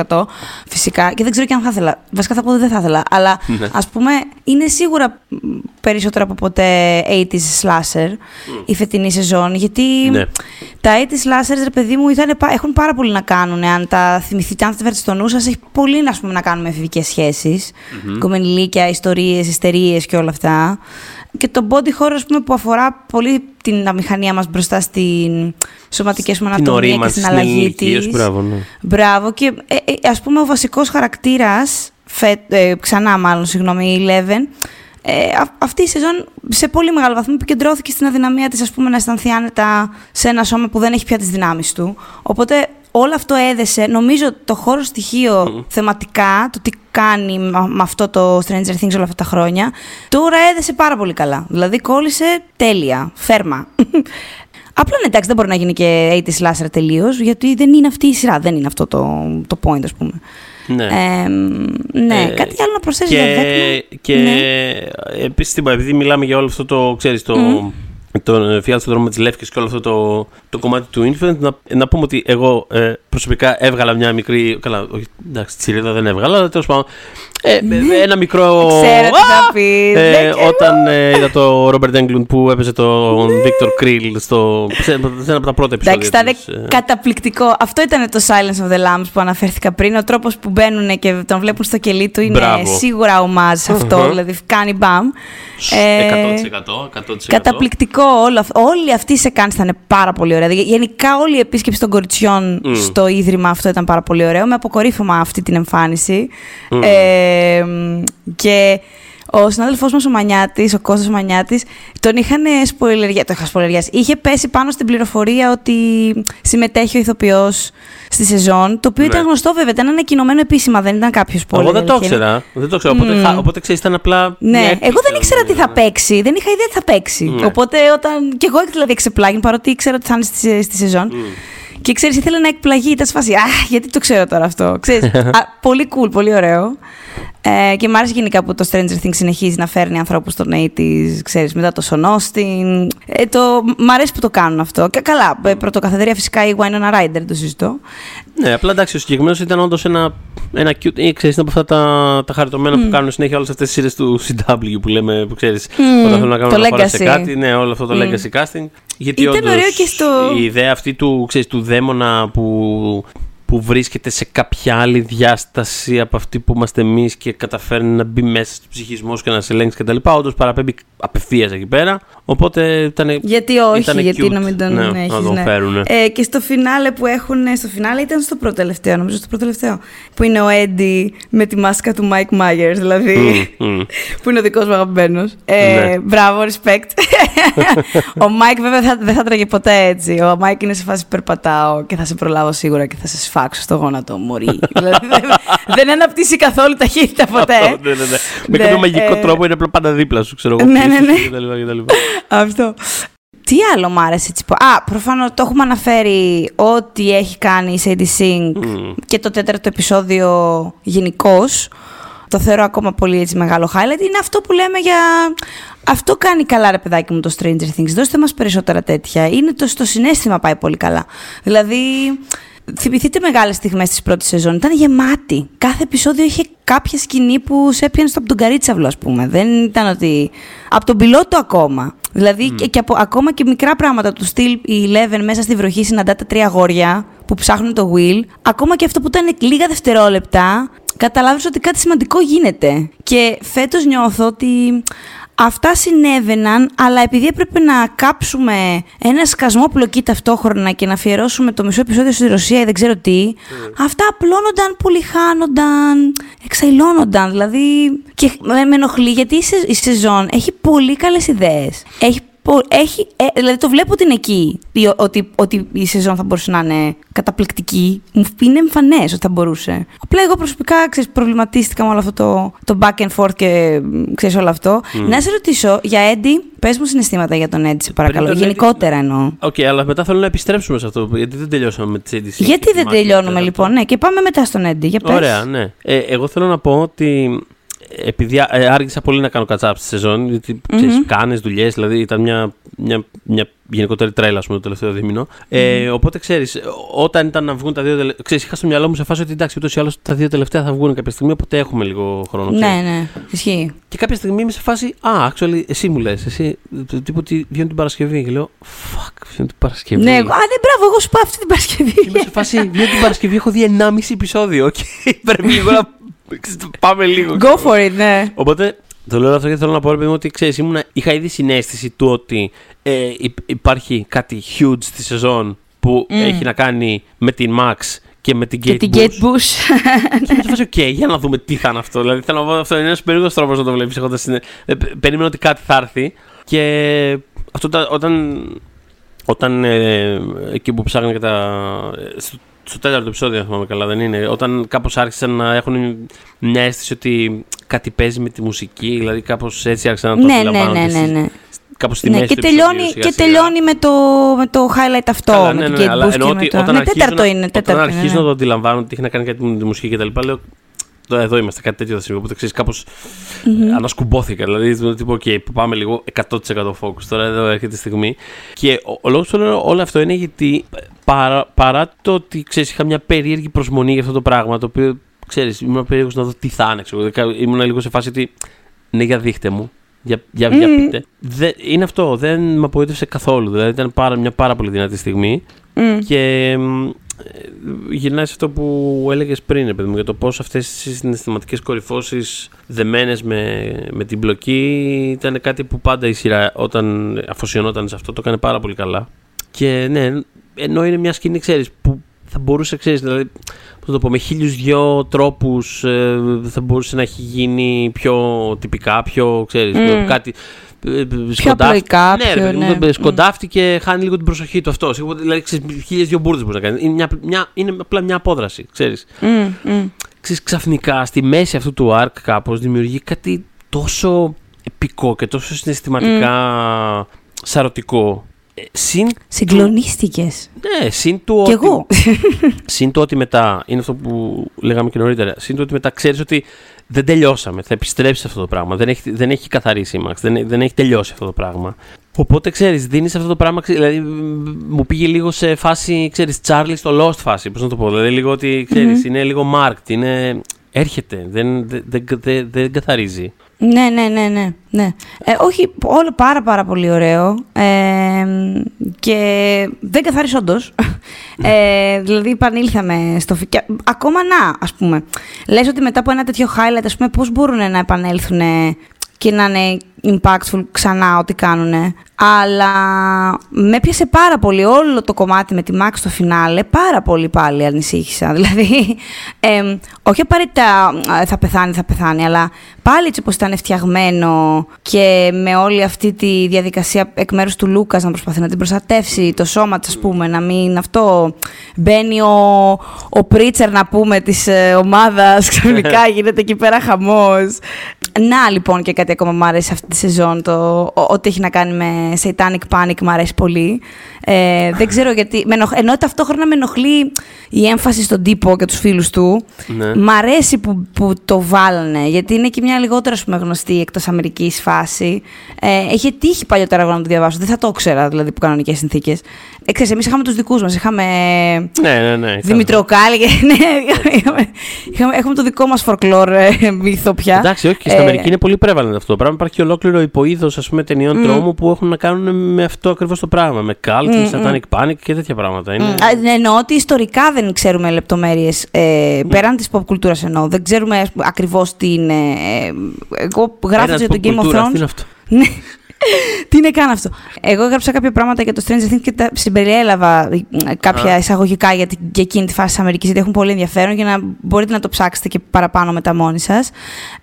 100% φυσικά και δεν ξέρω και αν θα ήθελα. Βασικά θα πω ότι δεν θα ήθελα. Αλλά Ναι. ας πούμε, είναι σίγουρα μ, περισσότερο από ποτέ 80s slasher η φετινή σεζόν, γιατί Ναι. τα 80s slashers, ρε παιδί μου, ήταν, πα- έχουν πάρα πολύ να κάνουν. Αν τα θυμηθείτε, αν τα φέρετε στο νου σας, έχει πολύ ας πούμε, να κάνουν με εφηβικές σχέσεις. Κομμενιλίκια, ιστορίες, ιστερίες και όλα αυτά. και το body horror ας πούμε, που αφορά πολύ την αμηχανία μας μπροστά στην σωματική ας πούμε, Την ανατομία και ορίμανση στην στην αλλαγή ηλικία της. σου, μπράβο, ναι. Μπράβο. Και ε, ε, ας πούμε ο βασικός χαρακτήρας, φε, ε, ξανά μάλλον, συγγνώμη, η Eleven, ε, α- αυτή η σεζόν σε πολύ μεγάλο βαθμό επικεντρώθηκε στην αδυναμία της ας πούμε, να αισθανθεί άνετα σε ένα σώμα που δεν έχει πια τις δυνάμεις του. Οπότε όλο αυτό έδεσε, νομίζω το χώρο στοιχείο θεματικά, το τι κάνει με με αυτό το Stranger Things όλα αυτά τα χρόνια, τώρα έδεσε πάρα πολύ καλά. Δηλαδή κόλλησε τέλεια, φέρμα. Απλά ναι, εντάξει, δεν μπορεί να γίνει και 80 slasher τελείως, γιατί δεν είναι αυτή η σειρά. Δεν είναι αυτό το, το point, ας πούμε. Ναι. Ε, ναι, Ε, κάτι άλλο να προσθέσει και, για Vecna? και Ναι. επίσης τι είπα, επειδή μιλάμε για όλο αυτό το, ξέρεις, το, τον φιάλ στον δρόμο με τις λεύκες και όλο αυτό το, το κομμάτι του Infinite, να, να πούμε ότι εγώ ε, προσωπικά έβγαλα μια μικρή, καλά, όχι, εντάξει, τη σειρά δεν έβγαλα, αλλά τέλος πάντων, ε, ε, ένα μικρό... Ξέρω τι θα Α! πεις. Ε, όταν ε, είδα το Robert Englund που έπαιζε τον Victor Krill στο, σε, σε ένα από τα πρώτα επεισόδια Εντάξει, ήταν της, ε, καταπληκτικό. Αυτό ήταν το Silence of the Lambs που αναφέρθηκα πριν. Ο τρόπος που μπαίνουν και τον βλέπουν στο κελί του είναι Μπράβο. σίγουρα ομάζ σε αυτό. Μμμ. Δηλαδή κάνει μπαμ. Ε, 100%, 100%. Καταπληκτικό όλο αυτό. Όλη αυτή η σεκάνση ήταν πάρα πολύ ωραία. Δηλαδή, Γενικά όλη η επίσκεψη των κοριτσιών Μμ. στο ίδρυμα αυτό ήταν πάρα πολύ ωραίο. Με αποκορύφωμα αυτή την εμφάνιση. Μμ. Ε, και ο συνάδελφός μας ο Μανιάτης, ο Κώστας Μανιάτης, τον είχαν σποιλεριά, το είχα σποιλεριάσει. Είχε πέσει πάνω στην πληροφορία ότι συμμετέχει ο ηθοποιός στη σεζόν, το οποίο Ναι. ήταν γνωστό βέβαια, ήταν ανακοινωμένο επίσημα, δεν ήταν κάποιο spoiler. Εγώ δεν το αλήθεια είναι. ήξερα. Δεν το ήξερα. Οπότε, Μμμ. χα- οπότε ξέρεις, ήταν απλά. Ναι, μια εγώ έκπληξη, δεν ήξερα τι θα ναι. παίξει. Δεν είχα ιδέα τι θα παίξει. Ναι. Οπότε όταν. και εγώ δηλαδή εξεπλάγει, παρότι ήξερα ότι θα είναι στη, στη σεζόν. Και ξέρεις, ήθελα να εκπλαγεί. Ήταν σε φάση. Αχ, γιατί το ξέρω τώρα αυτό. Ξέρεις, α, πολύ cool, πολύ ωραίο. Ε, και μου άρεσε γενικά που το Stranger Things συνεχίζει να φέρνει ανθρώπους στον 80s, ξέρεις, μετά το Son Austin. Ε, το, μ' αρέσει που το κάνουν αυτό. Και καλά, ε, πρωτοκαθεδρία φυσικά η Winona Ryder, δεν το συζητώ. Ναι, απλά εντάξει, ο συγκεκριμένος ήταν όντως ένα, ένα cute. ή ξέρεις, είναι από αυτά τα, τα χαριτωμένα που κάνουν συνέχεια όλες αυτές τις σειρές του CW που λέμε, που ξέρεις. Όταν θέλουν να κάνουν το αναφορά σε legacy. κάτι. Ναι, όλο αυτό το Μμ. legacy casting. Γιατί Ήταν όντως ωραίο και στο- η ιδέα αυτή του, ξέρεις, του δαίμονα που, που βρίσκεται σε κάποια άλλη διάσταση από αυτή που είμαστε εμείς και καταφέρνει να μπει μέσα στο ψυχισμό σου και να σε ελέγξει κτλ. Όντως παραπέμπει απευθείας εκεί πέρα. Οπότε ήταν. Γιατί όχι, Ήτανε γιατί cute, να μην τον ναι, έχεις, να τον ναι. φέρουνε. Ε, και στο φινάλε που έχουν, στο φινάλε ήταν στο πρώτο τελευταίο, νομίζω στο πρώτο τελευταίο, που είναι ο Έντι με τη μάσκα του Mike Myers, δηλαδή, Μμ, μμ. που είναι ο δικός μου αγαπημένος. Ε, Ναι. Μπράβο, respect. ο Mike βέβαια θα, δεν θα τρέχει ποτέ έτσι. Ο Mike είναι σε φάση περπατάω και θα σε προλάβω σίγουρα και θα σε σφάξω στο γόνατο, μωρή. δηλαδή, δεν, δεν αναπτύσσει καθόλου ταχύτητα ποτέ. Αυτό, ναι, ναι, ναι. Με Ναι, κάποιο μαγικό ε, τρόπο είναι απλά πάντα δίπλα σου, ξέρω εγώ. Ναι, ναι, ναι. κτλ, κτλ. Αυτό. Τι άλλο μ' άρεσε έτσι. πω- Α, προφανώς το έχουμε αναφέρει ό,τι έχει κάνει η Sadie Sink Μμ. και το τέταρτο επεισόδιο γενικώς. Το θεωρώ ακόμα πολύ έτσι μεγάλο highlight. Είναι αυτό που λέμε για... Αυτό κάνει καλά ρε παιδάκι μου το Stranger Things. Δώστε μας περισσότερα τέτοια. Είναι το στο συνέστημα πάει πολύ καλά. Δηλαδή, θυμηθείτε μεγάλες στιγμές της πρώτης σεζόν. Ήταν γεμάτη. Κάθε επεισόδιο είχε κάποια σκηνή που σε έπιανε στο από τον καρίτσαυλο, ας πούμε. Δεν ήταν ότι... Από τον πιλότο ακόμα. Δηλαδή, και, και από, ακόμα και μικρά πράγματα του στυλ η Eleven μέσα στη βροχή συναντά τα τρία αγόρια που ψάχνουν το Will. Ακόμα και αυτό που ήταν λίγα δευτερόλεπτα, καταλάβεις ότι κάτι σημαντικό γίνεται. Και φέτος νιώθω ότι αυτά συνέβαιναν, αλλά επειδή έπρεπε να κάψουμε ένα σκασμό πλοκή ταυτόχρονα και να αφιερώσουμε το μισό επεισόδιο στη Ρωσία ή δεν ξέρω τι, αυτά απλώνονταν, πολυχάνονταν, εξαϊλώνονταν. Δηλαδή. Και με, με ενοχλεί γιατί η, σε- η σεζόν έχει πολύ καλές ιδέες. Έχει, πο- έχει, ε, δηλαδή το βλέπω την εκεί, η- ότι, ότι η σεζόν θα μπορούσε να είναι καταπληκτική. Μου είναι εμφανές ότι θα μπορούσε. Απλά εγώ προσωπικά ξέρεις, προβληματίστηκα με όλο αυτό το, το back and forth και ξέρεις όλο αυτό. Να σε ρωτήσω, για Έντι, πες μου συναισθήματα για τον Έντι, σε παρακαλώ. τον Eddie- Γενικότερα εννοώ. Οκ, αλλά μετά θέλω να επιστρέψουμε σε αυτό, γιατί δεν τελειώσαμε με τις ADC. Γιατί και δεν τη τελειώνουμε Μάκη, λοιπόν, ναι, και πάμε μετά στον Έντι. Για πες. Ωραία, ναι. Ε, εγώ θέλω να πω ότι επειδή ε, άργησα πολύ να κάνω catch-up στη σεζόν, γιατί ξέρεις, κάνεις δουλειές, δηλαδή ήταν μια, μια, μια γενικότερη τρέλα, ας πούμε, το τελευταίο δίμηνο. Ε, οπότε ξέρεις, όταν ήταν να βγουν τα δύο τελευταία. Ξέρεις, είχα στο μυαλό μου σε φάση ότι εντάξει, ούτως ή άλλως τα δύο τελευταία θα βγουν κάποια στιγμή, οπότε έχουμε λίγο χρόνο. ξέρεις. Ναι, ναι, ισχύει. Και κάποια στιγμή είμαι σε φάση, Α, actually, εσύ μου λες, εσύ. το τύπου ότι βγαίνουν την Παρασκευή. Και λέω, Fuck, βγαίνουν την Παρασκευή. Ναι, εγώ- α, ναι, μπράβο, εγώ σου πάω αυτή την Παρασκευή. Είμαι σε φάση, βγαίνουν την Παρασκευή, έχω δει 1,5 επεισόδιο. Και πρέπει λίγο να. Πάμε λίγο. Go for it, ναι. Οπότε Το λέω αυτό γιατί θέλω να πω, ρε ότι ξέρεις, είχα ήδη συναίσθηση του ότι ε, υπάρχει κάτι huge στη σεζόν που έχει να κάνει με την Max και με την Kate και την Kate Bush. και μου οκ, για να δούμε τι θα είναι αυτό. Δηλαδή θέλω να πω, αυτό είναι ένας περίεργος τρόπος να το βλέπεις. Ε, περίμενα ότι κάτι θα έρθει. Και αυτό όταν. Όταν ε, εκεί που ψάχνει και τα. Στο, στο τέταρτο επεισόδιο, αν θυμάμαι καλά, δεν είναι. Όταν κάπως άρχισαν να έχουν μια αίσθηση ότι κάτι παίζει με τη μουσική, δηλαδή κάπως έτσι άρχισαν να το ναι, ναι, ναι, ναι, ναι κάπως στη ναι, μέση και, τελειώνει, και τελειώνει με το, με το highlight αυτό. Καλά, με ναι, ναι, αλλά εννοώ ότι όταν, ναι, τέταρτο είναι, τέταρτο όταν αρχίζω ναι. να το αντιλαμβάνω ότι έχει να κάνει κάτι με τη μουσική και τα λοιπά, λέω εδώ είμαστε, κάτι τέτοιο θα συμβεί. Οπότε ξέρεις, κάπως mm-hmm. ανασκουμπόθηκα. Δηλαδή, τύπο, OK, πάμε λίγο 100% focus. Τώρα εδώ έρχεται η στιγμή. Και ο, ο λόγος που λέω όλο αυτό είναι γιατί παρά, παρά το ότι ξέρεις, είχα μια περίεργη προσμονή για αυτό το πράγμα, το οποίο ξέρεις, ήμουν περίεργος να δω τι θα είναι. Ήμουν λίγο σε φάση ότι ναι, για δείχτε μου. Για, για, για πείτε. Δε, είναι αυτό. Δεν με απογοήτευσε καθόλου. Δηλαδή ήταν πάρα, μια πάρα πολύ δυνατή στιγμή. Mm. Και γυρνάει σε αυτό που έλεγες πριν, παιδί μου, για το πώς αυτές οι συναισθηματικές κορυφώσεις δεμένες με, με την μπλοκή ήταν κάτι που πάντα η σειρά όταν αφοσιωνόταν σε αυτό το έκανε πάρα πολύ καλά. Και ναι, ενώ είναι μια σκηνή, ξέρεις, που θα μπορούσε, ξέρεις, δηλαδή, πώς το πω, με χίλιους δυο τρόπους ε, θα μπορούσε να έχει γίνει πιο τυπικά, πιο, ξέρεις, mm. κάτι. Ε, πιο απλοϊκά, ναι, πιο, ναι. ναι. σκοντάφτηκε, χάνει λίγο την προσοχή του αυτός. Δηλαδή, χίλιες δυο μπουρδες μπορείς να κάνεις. Είναι, μια, μια, είναι απλά μια απόδραση, ξέρεις. Mm, mm. Ξέρεις, ξαφνικά στη μέση αυτού του arc κάπως δημιουργεί κάτι τόσο επικό και τόσο συναισθηματικά mm. σαρωτικό Συν Συγκλονίστηκες. Ναι, συν του ότι. εγώ. συν το ότι μετά. Είναι αυτό που λέγαμε και νωρίτερα. Συν το ότι μετά ξέρεις ότι δεν τελειώσαμε. Θα επιστρέψεις αυτό το πράγμα. Δεν έχει, δεν έχει καθαρίσει η Max. Δεν, δεν έχει τελειώσει αυτό το πράγμα. Οπότε ξέρεις, δίνεις αυτό το πράγμα. Δηλαδή, μου πήγε λίγο σε φάση, ξέρεις, Charlie στο Lost φάση. Πώς να το πω. Δηλαδή, λίγο ότι ξέρεις, είναι λίγο marked. Είναι, έρχεται. Δεν, δεν, δεν, δεν, δεν καθαρίζει. Ναι, ναι, ναι, ναι. ναι. Ε, όχι, όλο πάρα πάρα πολύ ωραίο. Ε, και δεν καθάρισε όντως. Ε, δηλαδή, επανήλθαμε στο φυκιά. Ακόμα να, ας πούμε. Λες ότι μετά από ένα τέτοιο highlight, ας πούμε, πώς μπορούν να επανέλθουν και να είναι impactful ξανά ό,τι κάνουν. Αλλά με έπιασε πάρα πολύ όλο το κομμάτι με τη Max στο φινάλε. Πάρα πολύ πάλι ανησύχησα. Δηλαδή, ε, όχι απαραίτητα θα πεθάνει, θα πεθάνει, αλλά πάλι έτσι όπως ήταν φτιαγμένο και με όλη αυτή τη διαδικασία εκ μέρους του Λούκας να προσπαθεί να την προστατεύσει, το σώμα της, ας πούμε, να μην αυτό μπαίνει ο, ο πρίτσερ, να πούμε, της ε, ομάδας, ξαφνικά γίνεται εκεί πέρα χαμός. Να, λοιπόν, και κάτι ακόμα μου αρέσει αυτή τη σεζόν, το, ό,τι έχει να κάνει με Satanic Panic μου αρέσει πολύ. Ε, δεν ξέρω γιατί, με ενώ ταυτόχρονα με ενοχλεί η έμφαση στον τύπο και τους φίλους του, ναι. μ' αρέσει που, που το βάλανε, γιατί είναι και μια λιγότερο πούμε, γνωστή εκτός Αμερικής φάση. Ε, είχε τύχει παλιότερα εγώ να το διαβάσω. Δεν θα το ήξερα δηλαδή που κανονικές συνθήκες. Ε, εμείς είχαμε τους δικούς μας. Είχαμε. Ναι, ναι, ναι. Δημητροκάλη. ναι, είχαμε, έχουμε το δικό μας φορκλόρ ε, μύθο πια. Εντάξει, όχι, και στην ε, Αμερική είναι πολύ prevalent αυτό το πράγμα. Υπάρχει και ολόκληρο υποείδος ταινιών mm. τρόμου που έχουν να κάνουν με αυτό ακριβώς το πράγμα. Με cult, mm, με satanic panic και τέτοια πράγματα. Είναι... Mm. Εννοώ ότι ιστορικά δεν ξέρουμε λεπτομέρειες. Ε, πέραν της pop κουλτούρας εννοώ. Δεν ξέρουμε ακριβώς τι είναι. Ε, εγώ γράφω το Game of Thrones. Τι είναι αυτό. Ναι. Τι είναι καν αυτό; Εγώ έγραψα κάποια πράγματα για το Stranger Things και τα συμπεριέλαβα ε, κάποια εισαγωγικά για, την, για εκείνη τη φάση της Αμερικής, γιατί έχουν πολύ ενδιαφέρον για να μπορείτε να το ψάξετε και παραπάνω μετά μόνοι σας.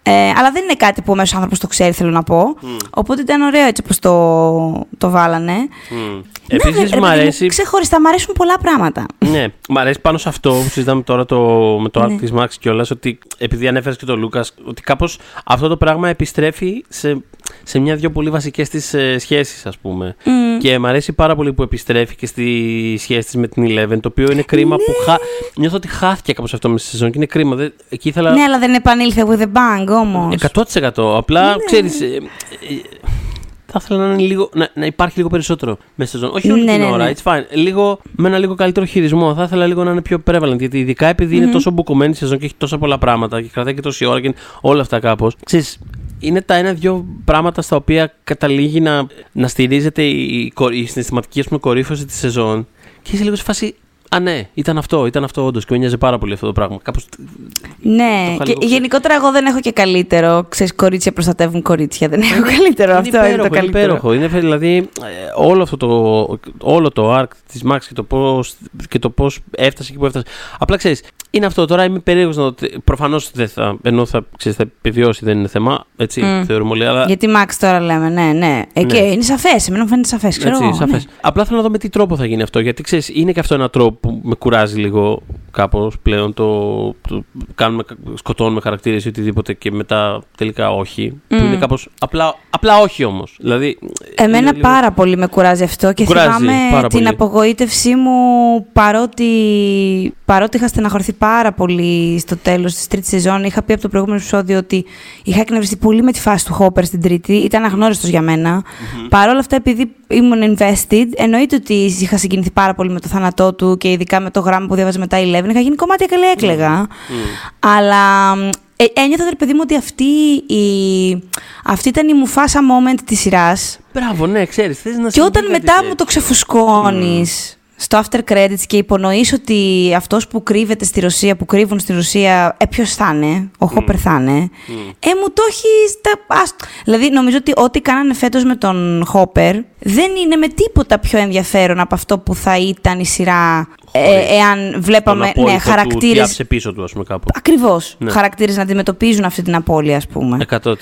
Ε, αλλά δεν είναι κάτι που ο μέσος άνθρωπος το ξέρει, θέλω να πω. Οπότε ήταν ωραίο έτσι όπως το, το βάλανε. Mm. Επίσης, μου αρέσει. Ξεχωριστά, μου αρέσουν πολλά πράγματα. Ναι, μου αρέσει πάνω σε αυτό που συζητάμε τώρα το, με το ναι. Art Max κιόλας, ότι επειδή ανέφερες και τον Λούκα, ότι κάπως αυτό το πράγμα επιστρέφει σε σε μια-δυο πολύ βασικές τη ε, σχέσεις, ας πούμε. Mm. Και μου αρέσει πάρα πολύ που επιστρέφει και στη σχέση της με την Eleven, το οποίο είναι κρίμα που. Χα... Νιώθω ότι χάθηκε κάπως αυτό με στη σεζόν και είναι κρίμα. Δεν... Εκεί ήθελα... Ναι, αλλά δεν επανήλθε with the bang όμως. 100%. Απλά ναι. ξέρεις. Ε, ε, θα ήθελα να, είναι λίγο, να, να υπάρχει λίγο περισσότερο μέσα στη σεζόν. Όχι όλη ναι, την ναι, ώρα, ναι. it's fine. Λίγο, με ένα λίγο καλύτερο χειρισμό. Θα ήθελα λίγο να είναι πιο prevalent. Γιατί ειδικά επειδή mm-hmm. είναι τόσο μπουκωμένη η σεζόν και έχει τόσα πολλά πράγματα και κρατάει και τόση ώρα και όλα αυτά κάπως. Ξέρεις, είναι τα ένα-δυο πράγματα στα οποία καταλήγει να, να στηρίζεται η, η, η συναισθηματική ας πούμε, κορύφωση της σεζόν και είσαι λίγο σε φάση Α, ναι, ήταν αυτό, ήταν αυτό όντως και με νοιάζει πάρα πολύ αυτό το πράγμα. Κάπως... Ναι, είχα και λίγο- γενικότερα εγώ δεν έχω και καλύτερο. Ξέρεις, κορίτσια προστατεύουν κορίτσια. Δεν έχω καλύτερο. Είναι αυτό είναι το υπέροχο, καλύτερο. υπέροχο. Είναι δηλαδή ε, όλο αυτό το, όλο το arc της Max και το πώς, και το πώς έφτασε εκεί που έφτασε. Απλά ξέρεις, είναι αυτό. Τώρα είμαι περίεργος να το... Προφανώς δεν θα, ενώ θα, ξέρεις, θα επιβιώσει, δεν είναι θέμα, έτσι, Μμ. θεωρούμε όλοι, αλλά Γιατί Max τώρα λέμε, ναι, ναι. Ε, και Ναι. είναι σαφές. Εμένα μου φαίνεται σαφές. Ξέρω Έτσι, εγώ, σαφές. ναι. Απλά θέλω να δω με τι τρόπο θα γίνει αυτό. Γιατί ξέρεις, είναι και αυτό ένα τρόπο που με κουράζει λίγο κάπως πλέον. Το, το κάνουμε, σκοτώνουμε χαρακτήρες ή οτιδήποτε και μετά τελικά όχι. Που Μμ. είναι κάπως. Απλά, απλά όχι όμως. Δηλαδή. Εμένα είναι λίγο- πάρα πολύ με κουράζει αυτό και Κουράζει θυμάμαι πάρα την πολύ. απογοήτευσή μου παρότι, παρότι είχα στεναχωρηθεί πάρα πολύ στο τέλος της τρίτης σεζόν. Είχα πει από το προηγούμενο επεισόδιο ότι είχα εκνευριστεί πολύ με τη φάση του Hopper στην τρίτη. Ήταν αγνώριστος για μένα. Παρ' όλα αυτά, επειδή ήμουν invested, εννοείται ότι είχα συγκινηθεί πάρα πολύ με το θάνατό του και ειδικά με το γράμμα που διάβαζε μετά η Eleven. Είχα γίνει κομμάτια και έκλαιγα. Αλλά ε, ένιωθα, ρε παιδί μου, ότι αυτή, η, αυτή ήταν η μουφάσα moment της σειράς. Μπράβο, ναι, ξέρεις. Θες να Και συμβεί όταν κάτι μετά μου το τέτοιο. ξεφουσκώνεις στο after credits και υπονοείς ότι αυτός που κρύβεται στη Ρωσία, που κρύβουν στη Ρωσία, ε, ποιος θα είναι, ο Χόπερ θα είναι, ε, μου το έχει στα... ας- Δηλαδή, νομίζω ότι ό,τι κάνανε φέτος με τον Χόπερ δεν είναι με τίποτα πιο ενδιαφέρον από αυτό που θα ήταν η σειρά ε, Χωρίς εάν Τον βλέπαμε απόλυτο ναι, του, τι χαρακτήρες... άφησε πίσω του, ας πούμε, κάπου. Ακριβώς. Ναι. Χαρακτήρες να αντιμετωπίζουν αυτή την απώλεια, ας πούμε. 100%,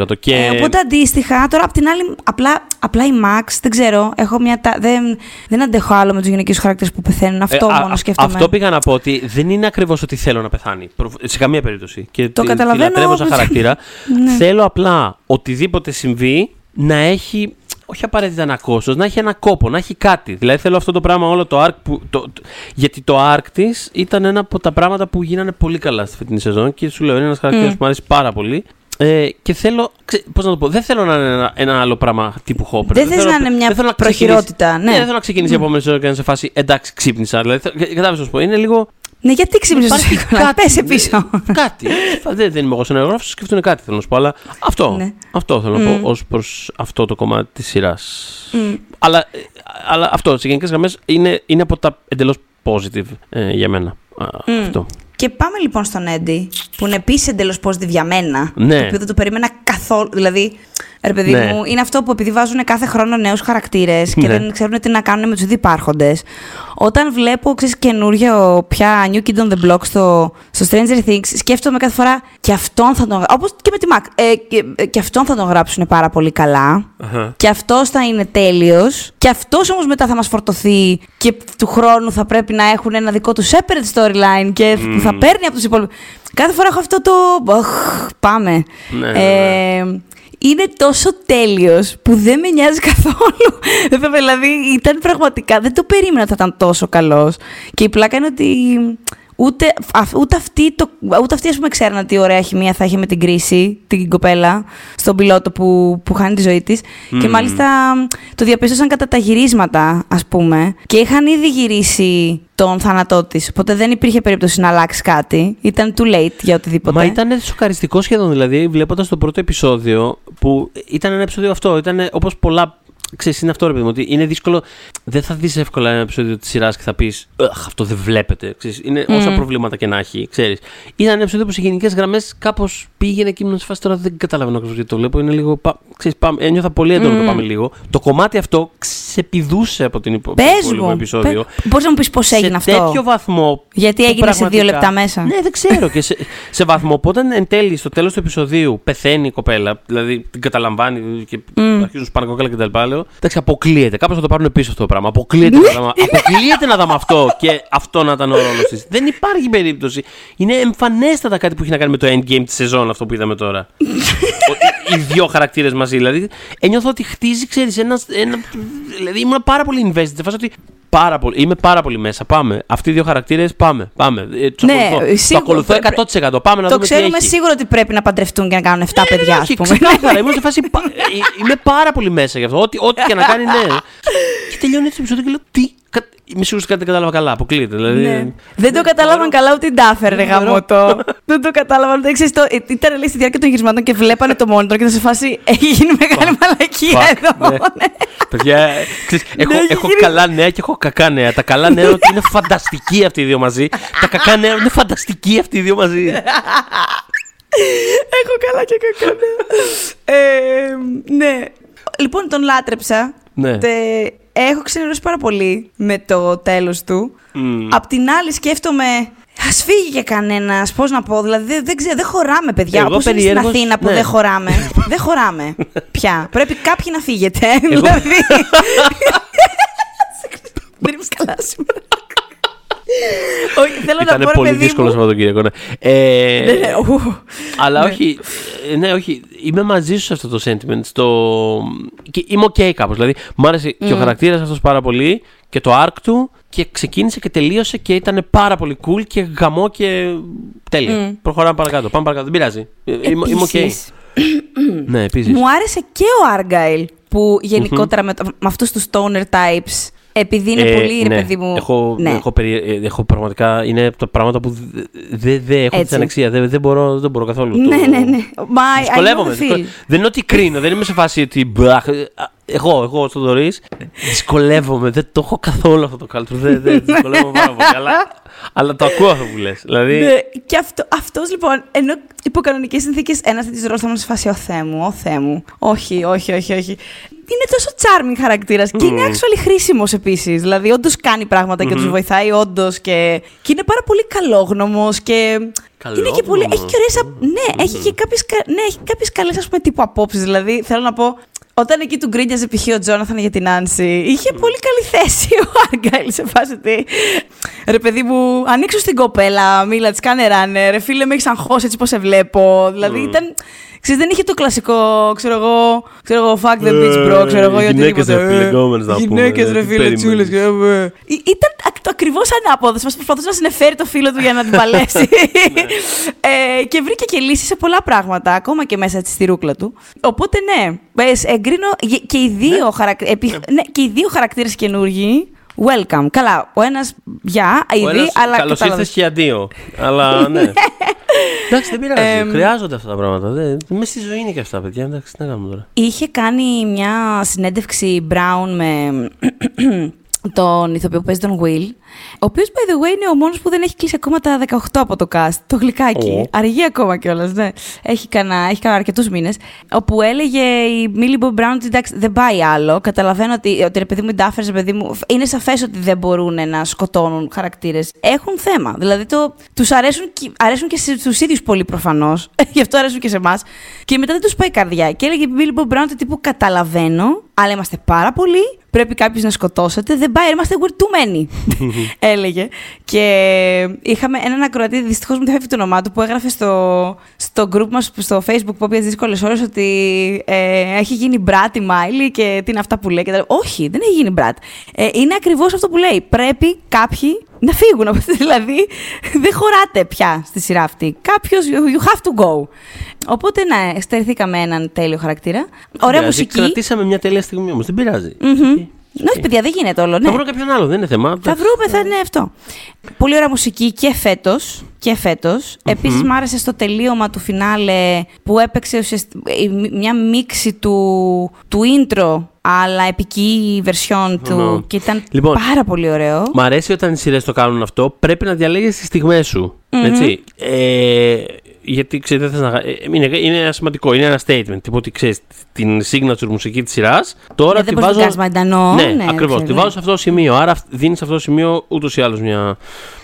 100%. Και... Ε, οπότε αντίστοιχα, τώρα απ' την άλλη, απλά, απλά η Max, δεν ξέρω, έχω μια τα... δεν, δεν αντέχω άλλο με τους γυναικείους χαρακτήρες που πεθαίνουν. Αυτό Ε, α- μόνο α- σκέφτομαι. Αυτό πήγα να πω ότι δεν είναι ακριβώς ότι θέλω να πεθάνει. Προφ- Σε καμία περίπτωση. Και Το τη- καταλαβαίνω, Τη λατρεύω σαν όμως- χαρακτήρα. Ναι. Θέλω απλά οτιδήποτε συμβεί να έχει. Όχι απαραίτητα ένα κόστο, να έχει ένα κόπο, να έχει κάτι. Δηλαδή θέλω αυτό το πράγμα, όλο το arc. Που, το, το- γιατί το arc της ήταν ένα από τα πράγματα που γίνανε πολύ καλά στη φετινή σεζόν και σου λέω είναι ένας χαρακτήρας Μμ. που μου αρέσει πάρα πολύ. Ε, και θέλω. Ξέ, πώς να το πω, δεν θέλω να είναι ένα, ένα άλλο πράγμα τύπου Hopper. Δεν θες θέλω- να είναι μια δεν θέλω να προχειρότητα, ξεκινήσει- ναι. δεν θέλω να ξεκινήσεις η επόμενη σεζόν και να είναι σε φάση εντάξει, ξύπνησα. Δηλαδή, κατάλαβες να σου πω, είναι λίγο. Ναι, γιατί ξύπνησες το Υπάρχει σίγουρα. Πέσε πίσω. δε- Κάτι. δεν, δεν είμαι εγώ σενεργογράφος, σκεφτούν κάτι θέλω να σου πω. Αλλά αυτό, Ναι. αυτό θέλω να Μμ. πω ως προς αυτό το κομμάτι της σειράς. Μμ. Αλλά, ε, αλλά αυτό σε γενικές γραμμές είναι, είναι από τα εντελώς positive ε, για μένα. Α, Μμ. Αυτό. Και πάμε λοιπόν στον Έντι, που είναι επίσης εντελώς positive για μένα. Ναι. Το οποίο δεν το περίμενα καθόλου. Δηλαδή, ρε παιδί Ναι. μου, είναι αυτό που επειδή βάζουν κάθε χρόνο νέους χαρακτήρες και Ναι. δεν ξέρουν τι να κάνουν με τους ήδη υπάρχοντε. Όταν βλέπω, ξέρεις, καινούριο πια New Kid on the Block στο, στο Stranger Things, σκέφτομαι κάθε φορά και αυτόν θα τον. Όπως και με τη Mac. Ε, και, ε, και αυτόν θα τον γράψουν πάρα πολύ καλά. Αχα. Και αυτός θα είναι τέλειος. Και αυτός όμως μετά θα μας φορτωθεί και του χρόνου θα πρέπει να έχουν ένα δικό του separate storyline και που θα παίρνει από τους υπόλοιπους. Κάθε φορά έχω αυτό το. Αχ, πάμε. Ναι, ναι, ναι. Ε, είναι τόσο τέλειος που δεν με νοιάζει καθόλου. Βέβαια, δηλαδή ήταν πραγματικά. Δεν το περίμενα ότι θα ήταν τόσο καλός. Και η πλάκα είναι ότι ούτε, αυ- ούτε αυτοί, το, ούτε αυτοί ας πούμε, ξέραν τι ωραία χημεία θα είχε με την κρίση, την κοπέλα, στον πιλότο που, που χάνει τη ζωή της. Και Μμμ. μάλιστα το διαπίστωσαν κατά τα γυρίσματα, ας πούμε. Και είχαν ήδη γυρίσει τον θάνατό της. Οπότε δεν υπήρχε περίπτωση να αλλάξει κάτι. Ήταν too late για οτιδήποτε. Μα ήταν σοκαριστικό σχεδόν, δηλαδή, βλέποντας το πρώτο επεισόδιο, που ήταν ένα επεισόδιο αυτό. Ήταν όπως πολλά. Ξέρεις, είναι αυτό ρε παιδί μου, ότι είναι δύσκολο. Δεν θα δεις εύκολα ένα επεισόδιο της σειράς και θα πεις Αχ, αυτό δεν βλέπετε. Ξέρεις, είναι όσα Μμμ. προβλήματα και να έχει. Ξέρεις. Ήταν ένα επεισόδιο που σε γενικές γραμμές κάπως πήγαινε και ήμουν σε φάση τώρα δεν καταλαβαίνω ακριβώς γιατί το βλέπω. Είναι λίγο. Πα, ξέρεις, πάμε, ένιωθα πολύ έντονο το Μμμ. πάμε λίγο. Το κομμάτι αυτό ξεπηδούσε από την υπο- το Πες υπόλοιπο μου. επεισόδιο. Μπορείς να μου πεις πώς έγινε σε αυτό; τέτοιο βαθμό. Γιατί που έγινε σε δύο πραγματικά- λεπτά μέσα; Ναι, δεν ξέρω. και σε, σε βαθμό που όταν εν τέλει στο τέλος του επεισοδίου πεθαίνει η κοπέλα, δηλαδή την καταλαμβάνει και Μμ. αρχίζουν σπάνε κόκκαλα και τα λοιπά, λέω. Εντάξει, αποκλείεται. Κάπως θα το πάρουν πίσω αυτό το πράγμα. Αποκλείεται, να, δάμε, αποκλείεται να δάμε αυτό και αυτό να ήταν ο ρόλος της. Δεν υπάρχει περίπτωση. Είναι εμφανέστατα κάτι που έχει να κάνει με το endgame της σεζόν αυτό που είδαμε τώρα. Ο- οι, οι δύο χαρακτήρες μαζί. Δηλαδή, ένιωθω ότι χτίζει, ξέρεις, ένα, ένα. Δηλαδή, ήμουν πάρα πολύ invested. Σε φάση ότι πάρα πολύ, είμαι πάρα πολύ μέσα. Πάμε. Αυτοί οι δύο χαρακτήρες, πάμε. πάμε. Ε, τους Ναι, ακολουθώ. Το σίγουρα ακολουθώ πρέ- 100%. Πάμε να το δούμε τι ξέρουμε έχει. σίγουρα ότι πρέπει να παντρευτούν και να κάνουν 7 παιδιά, ας Όχι, πούμε. ξεκάθαρα. Ήμουν σε φάση. πα- ε, Είμαι πάρα πολύ μέσα γι' αυτό. Ό,τι, ό,τι και να κάνει, ναι. Και τελειώνει έτσι το επεισόδιο και λέω Τι Είμαι σίγουρο ότι κάτι δεν κατάλαβα καλά. Αποκλείεται. Δηλαδή... Ναι. Δεν το κατάλαβαν καλά ούτε οι Ντάφερ, ρε γαμότο. Δεν το κατάλαβαν. Δεν ξέρεις, το... Ήταν λέει στη διάρκεια των γυρισμάτων και βλέπανε το monitor και θα σε φάση έχει γίνει μεγάλη μαλακία εδώ. ναι. Παιδιά, ξέρεις, έχω, έχω καλά νέα και έχω κακά νέα. Τα καλά νέα είναι ότι είναι φανταστικοί αυτοί οι δύο μαζί. Τα κακά νέα είναι φανταστικοί αυτοί οι δύο μαζί. Έχω καλά και κακά νέα. Ε, ναι. Λοιπόν, τον λάτρεψα. Ναι. Τε, έχω ξενερώσει πάρα πολύ με το τέλος του. Μμμ. Απ' την άλλη σκέφτομαι, ας φύγει και κανένας, πώς να πω, δηλαδή δεν, δεν ξέρω, δεν χωράμε παιδιά, Εγώ όπως είναι στην περιέργως- Αθήνα που ναι. δεν χωράμε. δεν χωράμε πια. Πρέπει κάποιοι να φύγετε. δηλαδή... δεν είμαι καλά σήμερα. Όχι, θέλω να Ήταν πω, ρε πολύ παιδί δύσκολο μου. Σαββατοκύριακο. Ναι. Ε, Ναι, ναι, ου. Αλλά Ναι. όχι. ε, Ναι, όχι. Είμαι μαζί σου σε αυτό το sentiment. Στο... Και είμαι ok κάπως. Δηλαδή, μου άρεσε και ο χαρακτήρας αυτός πάρα πολύ και το arc του και ξεκίνησε και τελείωσε και ήταν πάρα πολύ cool και γαμό και τέλεια. Προχωράμε παρακάτω. Πάμε παρακάτω. Δεν πειράζει. Ε, Είμαι, είμαι ok. Επίσης, Ναι, επίσης. Μου άρεσε και ο Argyle που γενικότερα με, το- με αυτούς τους stoner types επειδή είναι πολύ ρε ναι. παιδί μου. Έχω, ναι. έχω, περι- ε, έχω πραγματικά. Είναι από τα πράγματα που δεν δε, δε έχουν Έτσι. την ανεξία. Δεν δεν μπορώ, δεν μπορώ καθόλου. Ναι, Το- ναι, ναι. Μα I know Δυσκολεύομαι. the δυσκολε- feel. Δεν είναι ότι κρίνω, δεν είμαι σε φάση ότι. Μπαχ, ε, α, Εγώ, εγώ στον Δωρή. Δυσκολεύομαι. Δεν το έχω καθόλου αυτό το culture. Δεν, δεν δυσκολεύομαι πάρα πολύ. Αλλά, αλλά το ακούω αυτό που λες. Δηλαδή. Ναι, και αυτό, αυτός λοιπόν, ενώ υπό κανονικέ συνθήκες ένα τέτοιο ρόλο θα ήμουν σε φάση, Ω Θεέ μου, Ω Θεέ μου. Όχι, όχι, όχι, όχι. Είναι τόσο charming χαρακτήρας και είναι actually χρήσιμος επίσης. Δηλαδή, όντως κάνει πράγματα και τους βοηθάει, όντως. Και, και είναι πάρα πολύ καλόγνωμος και. Είναι και πολύ. Έχει και ωραίες. Ναι, έχει και κάποιες ναι, έχει κάποιες καλές ας πούμε τύπου απόψεις. Δηλαδή, θέλω να πω. Όταν εκεί του γκρίνιαζε π.χ. ο Τζόναθαν για την Άνση, είχε πολύ καλή θέση ο Άργαιλ σε φάση ότι. Ρε παιδί μου, ανοίξω στην κοπέλα, μίλα της, κάνε ράνε. Ρε φίλε, με έχεις αγχώσει έτσι πώ σε βλέπω. Δηλαδή ήταν. Ξέρεις, δεν είχε το κλασικό, ξέρω εγώ, ξέρω εγώ, fuck the bitch bro, ξέρω εγώ, ή Ε, γυναίκες, οτιδήποτε. ρε φίλε, γκόμενες να πούμε, Γυναίκες, ε, ρε τι φίλε, περίμενες. τσούλες. και, ε, ε. Ή- Ήταν ακ- το ακριβώς ανάποδος. Μας προσπαθούσε να συνεφέρει το φίλο του για να την παλέσει. ε, και βρήκε και λύσεις σε πολλά πράγματα, ακόμα και μέσα στη ρούκλα του. Οπότε ναι, πες, εγκρίνω γε- και οι δύο, χαρακ... επι- ναι, και οι δύο χαρακτήρες καινούργοι. Welcome. Καλά, ο ένας για, ήδη, αλλά Καλώς κατάλαβες. ήρθες και αντίο. Αλλά ναι. Εντάξει, δεν πειράζει. Χρειάζονται αυτά τα πράγματα. Δεν- Μέσα στη ζωή είναι και αυτά, παιδιά. Εντάξει, τι να κάνουμε τώρα. Είχε κάνει μια συνέντευξη Brown με τον ηθοποιό που παίζει τον Will, ο οποίος, by the way, είναι ο μόνος που δεν έχει κλείσει ακόμα τα 18 από το cast, το γλυκάκι. Ω. Αργεί ακόμα κιόλας, ναι. Έχει κανένα, έχει κανένα αρκετούς μήνες. Όπου έλεγε η Millie Bob Brown ότι εντάξει, δεν πάει άλλο. Καταλαβαίνω ότι, ότι ρε παιδί μου, οι Duffers, ρε παιδί μου, είναι σαφές ότι δεν μπορούν να σκοτώνουν χαρακτήρες. Έχουν θέμα. Δηλαδή, το, τους αρέσουν, και- αρέσουν και στους ίδιους πολύ προφανώς. Γι' αυτό αρέσουν και σε εμάς. Και μετά δεν τους πάει η καρδιά. Και έλεγε η Millie Bobby Brown ότι τύπου καταλαβαίνω, αλλά είμαστε πάρα πολλοί. Πρέπει κάποιος να σκοτώσετε. Δεν πάει, είμαστε we're too many. έλεγε. Και είχαμε έναν ακροατή, δυστυχώς μου φεύγει το όνομά του, που έγραφε στο, στο group μας στο Facebook που έπιαζε δύσκολες ώρες ότι ε, έχει γίνει brat η Μίλι και τι είναι αυτά που λέει. Και τα... Όχι, δεν έχει γίνει brat. Ε, είναι ακριβώς αυτό που λέει. Πρέπει κάποιοι να φύγουν. από αυτή- δηλαδή, δεν χωράτε πια στη σειρά αυτή. Κάποιος, you have to go. Οπότε, ναι, στερηθήκαμε έναν τέλειο χαρακτήρα. Ωραία πειράζει, μουσική. Κρατήσαμε μια τέλεια στιγμή όμως. Δεν πειράζει. Μμμ. Ναι, όχι, παιδιά, δεν γίνεται όλο. Ναι. Θα βρω κάποιον άλλο, δεν είναι θέμα. Θα βρούμε, θα είναι αυτό. Πολύ ωραία μουσική και φέτος. Και φέτος. Επίσης, μ' άρεσε στο τελείωμα του φινάλε που έπαιξε ουσιαστικά μια μίξη του, του intro, αλλά επική version του. Ναι. Και ήταν Λοιπόν, πάρα πολύ ωραίο. Μ' αρέσει όταν οι σειρές το κάνουν αυτό. Πρέπει να διαλέγεις τις στιγμές σου. Έτσι. Ε, γιατί ξέρετε, δεν θες να... ε, είναι, είναι ένα σημαντικό, είναι ένα statement. Τύπου ότι ξέρεις την signature μουσική της σειράς. Τώρα Ναι, τη δεν μπορείς να βάζω. κάνεις μαντανό. ναι, ναι, ακριβώς. ξέρω, Τη ναι. βάζω σε αυτό το σημείο. Άρα δίνεις σε αυτό το σημείο ούτως ή άλλως μια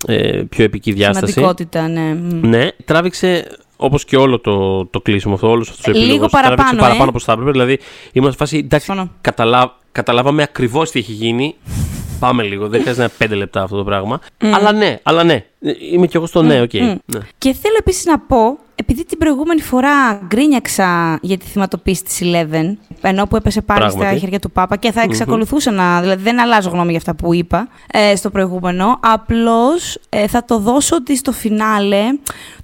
ε, πιο επική διάσταση. Σημαντικότητα, ναι. Μμ. Ναι, τράβηξε όπως και όλο το, το κλείσιμο αυτό, όλο αυτό ο Λίγο επίλογος, παραπάνω, Τράβηξε ε. παραπάνω όπως θα έπρεπε. Δηλαδή, ήμουν σε φάση. Εντάξει, Συμφωνώ. καταλά, καταλάβαμε ακριβώς τι έχει γίνει. Πάμε λίγο. Δεν χρειάζεται να είναι πέντε λεπτά αυτό το πράγμα. Αλλά ναι, αλλά ναι. Είμαι κι εγώ στο ναι, οκ. Ναι. Και θέλω επίσης να πω, επειδή την προηγούμενη φορά γκρίνιαξα για τη θυματοποίηση της Eleven, ενώ που έπεσε πάλι Πράγματι. στα χέρια του Πάπα και θα εξακολουθούσα να. Δηλαδή δεν αλλάζω γνώμη για αυτά που είπα ε, στο προηγούμενο. Απλώς θα το δώσω ότι στο φινάλε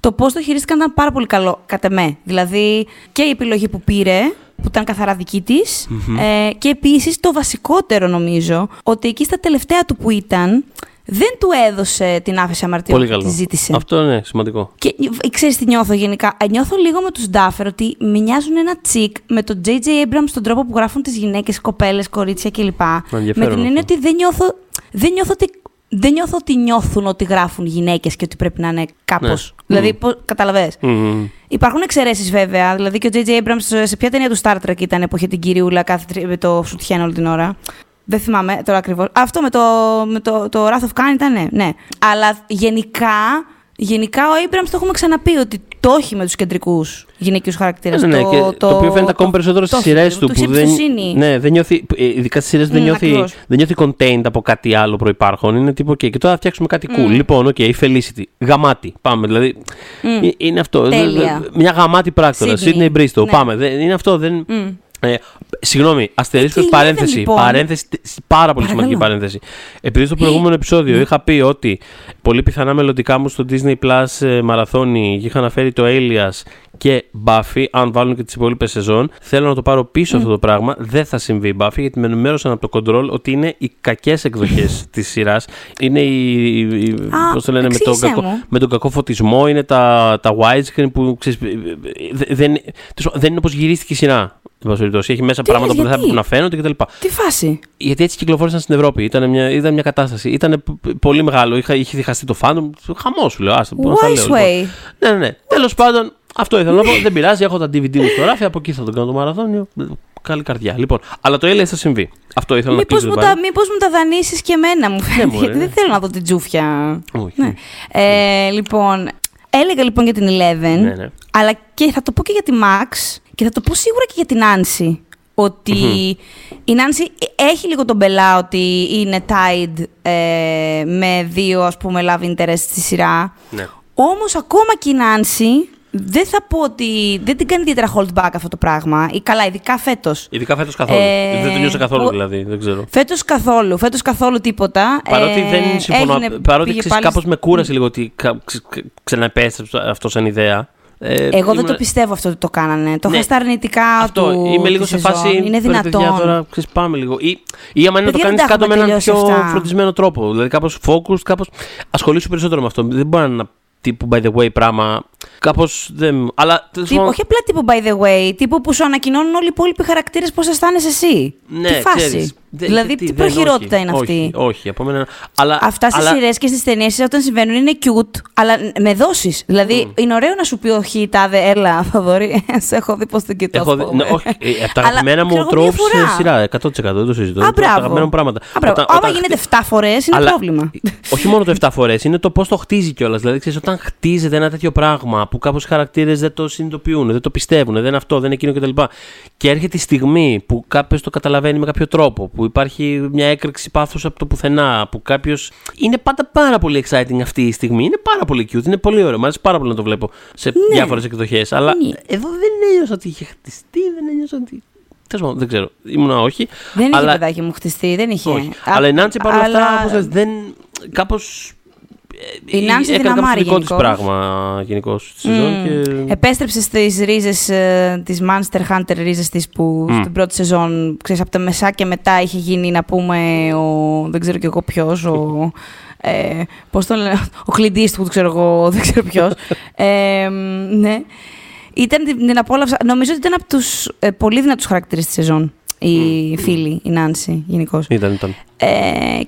το πώς το χειρίστηκαν ήταν πάρα πολύ καλό κατά με. Δηλαδή και η επιλογή που πήρε που ήταν καθαρά δική της. Ε, και επίσης το βασικότερο νομίζω, ότι εκεί στα τελευταία του που ήταν, δεν του έδωσε την άφηση αμαρτιών Πολύ που καλό. τη ζήτησε. Αυτό είναι σημαντικό. Και ξέρεις τι νιώθω γενικά. Ε, Νιώθω λίγο με τους Ντάφερ ότι μοιάζουν ένα τσικ με τον J.J. Abrams στον τρόπο που γράφουν τις γυναίκες, κοπέλες, κορίτσια κλπ. Με Ενδιαφέρον την έννοια αυτό. ότι δεν νιώθω, δεν νιώθω ότι. Δεν νιώθω ότι νιώθουν ότι γράφουν γυναίκες και ότι πρέπει να είναι κάπως. Ναι. Δηλαδή, Μμμ. πώς, καταλαβες. Μμμ. Υπάρχουν εξαιρέσεις βέβαια. Δηλαδή και ο J.J. Abrams σε ποια ταινία του Star Trek ήταν που είχε την κυριούλα κάθε τρι- με το σουτιέν όλη την ώρα; Δεν θυμάμαι τώρα ακριβώς. Αυτό με το, με το, το Wrath of Khan ήταν, ναι, ναι. Αλλά γενικά, γενικά ο Abrams το έχουμε ξαναπεί ότι το έχει με τους κεντρικούς γυναικείους χαρακτήρες. Ναι, ναι, και το, οποίο φαίνεται ακόμη περισσότερο στις το σειρές έχει, του. το Που έχει δεν, εμπιστοσύνη. ναι, δεν νιώθει, ε, ειδικά στις σειρές δεν, Μμ, νιώθει, ακριβώς. δεν νιώθει contained από κάτι άλλο προπάρχον. Είναι τύπο, OK, και τώρα θα φτιάξουμε κάτι cool. Μμ. Λοιπόν, OK, η Felicity. Γαμάτι. Πάμε. Δηλαδή, Μμ. ε, είναι αυτό. Τέλεια. Δε- Μια γαμάτη πράκτορα. Sydney. Sydney Bristol. Ναι. Πάμε. Δεν, είναι αυτό. Δεν, Μμ. ε, συγγνώμη, αστερίσκος Και η παρένθεση. Eleven, λοιπόν; παρένθεση. τε- Πάρα πολύ Παρακαλώ. σημαντική παρένθεση. Επειδή στο προηγούμενο Ναι. επεισόδιο είχα πει ότι πολύ πιθανά μελλοντικά μου στο Disney Plus ε, μαραθώνι είχα αναφέρει το Alias και Buffy, αν βάλουν και τις υπόλοιπες σεζόν. Θέλω να το πάρω πίσω αυτό το πράγμα. Δεν θα συμβεί η Buffy γιατί με ενημέρωσαν από το Control ότι είναι οι κακές εκδοχές της σειράς. Είναι οι. οι- Α, πώς το λένε, με τον, εξήγησέ κακό, μου. με τον κακό φωτισμό, είναι τα, τα widescreen που ξέρεις, ε, ε, δε- δεν, τέλος πάντων, δεν είναι όπως γυρίστηκε η σειρά. εν πάση περιπτώσει. Έχει μέσα Τι πράγματα λες, που δεν θα γιατί; έπρεπε να φαίνονται κτλ. Τι φάση; Γιατί έτσι κυκλοφόρησαν στην Ευρώπη. Ήταν μια, ήταν μια κατάσταση. Ήταν π- π- πολύ μεγάλο. Είχα, είχε διχαστεί το fandom. Χαμός σου λέω. Άστα, πώς θα λέω, Wise λοιπόν. way. Ναι, ναι, ναι. Τέλος πάντων, αυτό ήθελα να πω. Δεν πειράζει. Έχω τα DVD μου στο ράφι. Από εκεί θα τον κάνω το μαραθώνιο. Καλή καρδιά. Λοιπόν, αλλά το Alias θα συμβεί. Αυτό ήθελα Μήπως να μου, κλείσω. τα, μήπως μου τα δανείσεις και εμένα μου φαίνεται, μωρέ, γιατί ναι. δεν θέλω να δω την τζούφια. Όχι. Ναι. Ε, λοιπόν, έλεγα λοιπόν για την Eleven, Ναι, ναι. αλλά και θα το πω και για τη Max και θα το πω σίγουρα και για την Nancy. Ότι η Nancy έχει λίγο τον μπελά ότι είναι tied ε, με δύο ας πούμε love interest στη σειρά. Ναι. Όμως ακόμα και η Nancy δεν θα πω ότι δεν την κάνει ιδιαίτερα hold back αυτό το πράγμα. Ή καλά, ειδικά φέτος. Ειδικά φέτος καθόλου. Ε, δεν το νιώσα καθόλου ο- δηλαδή. Δεν ξέρω. Φέτος καθόλου, φέτος καθόλου τίποτα. Παρότι Ε, δεν συμφωνώ. έγινε- παρότι πήγε ξέρεις, πάλι κάπως στη- με κούρασε λίγο ότι κα- ξε- ξε- ξαναεπέστρεψε αυτό σαν ιδέα. Ε, Εγώ δεν ήμουν- το πιστεύω αυτό ότι το κάνανε. Το Ναι. είχα στα αρνητικά Αυτό, του. είμαι λίγο τη σε σεζόν. φάση. Είναι «Ρε, παιδιά, δυνατόν. Τώρα ξέρεις, πάμε λίγο. Ή, ή άμα είναι να το Παιδιά, κάνεις δεν τα κάτω με έχουμε έναν πιο τελειώσει αυτά. φροντισμένο τρόπο. Δηλαδή κάπως focus, κάπως ασχολήσου περισσότερο με αυτό. Δεν μπορεί να είναι ένα τύπου by the way πράγμα. Κάπως δεν. Αλλά τέλος Τύπου, πάντων, όχι απλά τύπου by the way, τύπου που σου ανακοινώνουν όλοι οι υπόλοιποι χαρακτήρες πώς αισθάνεσαι εσύ. ναι, τι φάση; ξέρεις, δεν- δηλαδή, γιατί τι δεν- προχειρότητα όχι, είναι αυτή; Όχι, όχι από μένα. Αλλά, Αυτά στις αλλά- σειρές και στις ταινίες όταν συμβαίνουν είναι cute, αλλά με δώσει. Δηλαδή, είναι ωραίο να σου πει όχι, τάδε, έλα, Θοδωρή. Σε έχω δει πώς το κοιτώ. Έχω ας δει, πούμε. ναι, όχι, ε, από τα Αλλά, αγαπημένα μου ξέρω εγώ, μία τρόπου σε φορά. σειρά. 100% δεν το συζητώ. Α, Είναι από τα μπράβο. αγαπημένα μου πράγματα. Α, μπράβο. Όταν- Άμα όταν γίνεται χτυ- 7 φορές, είναι Αλλά- πρόβλημα. Όχι μόνο το 7 φορές, είναι το πώς το χτίζει κιόλας. Δηλαδή, ξέρεις, όταν χτίζεται ένα τέτοιο πράγμα που κάπως οι χαρακτήρες δεν το συνειδητοποιούν, δεν το πιστεύουν, δεν είναι αυτό, δεν είναι εκείνο κτλ. Και έρχεται η στιγμή που κάποιος το καταλαβαίνει με κάποιο τρόπο, που υπάρχει μια έκρηξη πάθου από το πουθενά, που κάποιος. Είναι πάντα πάρα πολύ exciting αυτή η στιγμή. Είναι πάρα πολύ cute, είναι πολύ ωραίο. Μου αρέσει πάρα πολύ να το βλέπω σε Ναι. διάφορες εκδοχές. Αλλά Ναι. εδώ δεν ένιωσα ότι είχε χτιστεί, δεν ένιωσα ότι. Τέλος πάντων, δεν ξέρω. Ήμουνα όχι. Δεν είχε αλλά... παιδάκι μου χτιστεί, δεν είχε. Όχι. Α, αλλά η Νάντση παρόλα αλλά- αυτά, όπως λες, δεν. κάπω. Η Νάνση έκανε κάποιο δυναμάρει δικό της γενικώς. πράγμα γενικώς στη σεζόν. Μμ. Και... Επέστρεψε στις ρίζες ε, της Monster Hunter ρίζες της που Μμ. στην πρώτη σεζόν, ξέρεις, από τα μεσά και μετά είχε γίνει να πούμε ο, δεν ξέρω και εγώ ποιος, ο, ε, πώς το λένε, ο κλειντής του, ξέρω εγώ, δεν ξέρω ποιος. ε, ναι. Ήταν την, την απόλαυσα, νομίζω ότι ήταν από τους ε, πολύ δυνατούς χαρακτήρες της σεζόν. Η φίλη, η Νάνση, γενικώς. Ήταν, ήταν. Ε,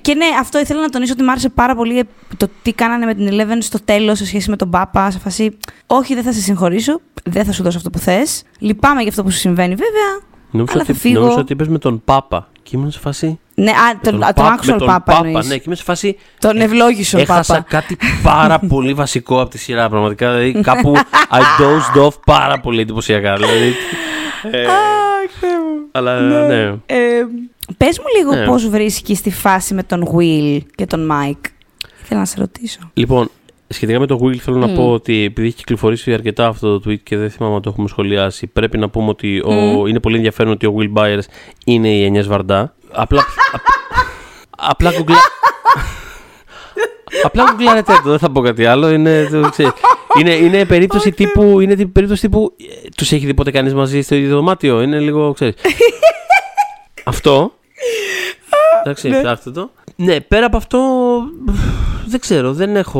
και ναι, αυτό ήθελα να τονίσω ότι μου άρεσε πάρα πολύ το τι κάνανε με την Eleven στο τέλος σε σχέση με τον Πάπα. Σε φάση, Όχι, δεν θα σε συγχωρήσω, δεν θα σου δώσω αυτό που θες. Λυπάμαι για αυτό που σου συμβαίνει, βέβαια. Νόμιζα Αλλά ότι, θα φύγω. νόμιζα ότι είπες με τον Πάπα. Και ήμουν σε φάση. Ναι, α, με τον, α, τον Πάπα- actual με τον Πάπα, εννοείς. ναι, και είμαι σε φάση. Τον ευλόγησο Έχασα Πάπα. κάτι πάρα πολύ βασικό από τη σειρά. Πραγματικά. Δηλαδή κάπου I dozed off πάρα πολύ εντυπωσιακά. Δηλαδή. ε, Αχ, Θεέ μου. Αλλά ναι. Ε, πες μου λίγο Ναι. πώς βρίσκεις τη φάση με τον Will και τον Mike. Ήθελα να σε ρωτήσω. Λοιπόν, σχετικά με το Will θέλω να Μμ. πω ότι επειδή έχει κυκλοφορήσει αρκετά αυτό το tweet και δεν θυμάμαι αν το έχουμε σχολιάσει, πρέπει να πούμε ότι ο, Μμ. είναι πολύ ενδιαφέρον ότι ο Will Byers είναι η Ενιές Βαρντά. Απλά. απ- απλά γκουγκλα... Απλά γκουγκλάρετε το, δεν θα πω κάτι άλλο. Είναι, το, ξέρεις, είναι, είναι περίπτωση τύπου. Είναι τύπου- περίπτωση τύπου. Τους έχει δει ποτέ κανείς μαζί στο ίδιο δωμάτιο; Είναι λίγο, ξέρεις. αυτό. Εντάξει, ναι. ψάχτε το. Ναι, πέρα από αυτό. Δεν ξέρω, δεν έχω.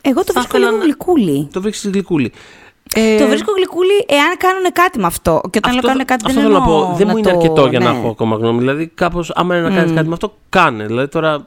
Εγώ το Θα βρίσκω ήθελα λίγο να- γλυκούλι. Το βρίσκεις γλυκούλι. Ε, Το βρίσκω γλυκούλι εάν κάνουν κάτι με αυτό. Και όταν λέω κάνουν κάτι αυτό δεν θέλω να εννοώ πω. Δεν μου είναι το- αρκετό για να ναι. έχω ακόμα γνώμη. Δηλαδή, κάπως, άμα είναι να κάνεις κάτι με αυτό, κάνε. Δηλαδή, τώρα.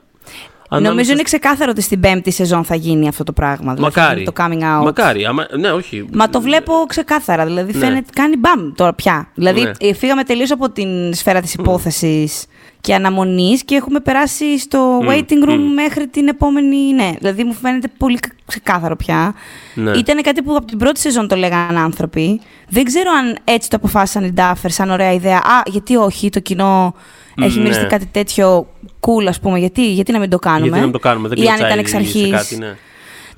Νομίζω ανάμεσα είναι ξεκάθαρο ότι στην πέμπτη σεζόν θα γίνει αυτό το πράγμα. Δηλαδή θα Μακάρι. γίνει το coming out. Μακάρι. Άμα, ναι, όχι. Μα το βλέπω ξεκάθαρα. Δηλαδή Ναι. φαίνεται, κάνει μπαμ τώρα πια. Δηλαδή Ναι. ε, φύγαμε τελείως από την σφαίρα της υπόθεσης και αναμονής και έχουμε περάσει στο Μμ, waiting room μμ. μέχρι την επόμενη. Ναι, δηλαδή μου φαίνεται πολύ κα- ξεκάθαρο πια. Ναι. Ήταν κάτι που από την πρώτη σεζόν το λέγανε άνθρωποι. Δεν ξέρω αν έτσι το αποφάσισαν οι Ντάφερ, σαν ωραία ιδέα. Α, γιατί όχι, το κοινό έχει Ναι. μοιραστεί κάτι τέτοιο cool, ας πούμε. Γιατί, γιατί να μην το κάνουμε. Γιατί να μην το κάνουμε, δεν Ή αν κλωτσάει ήταν εξ σε αρχής. κάτι, ναι.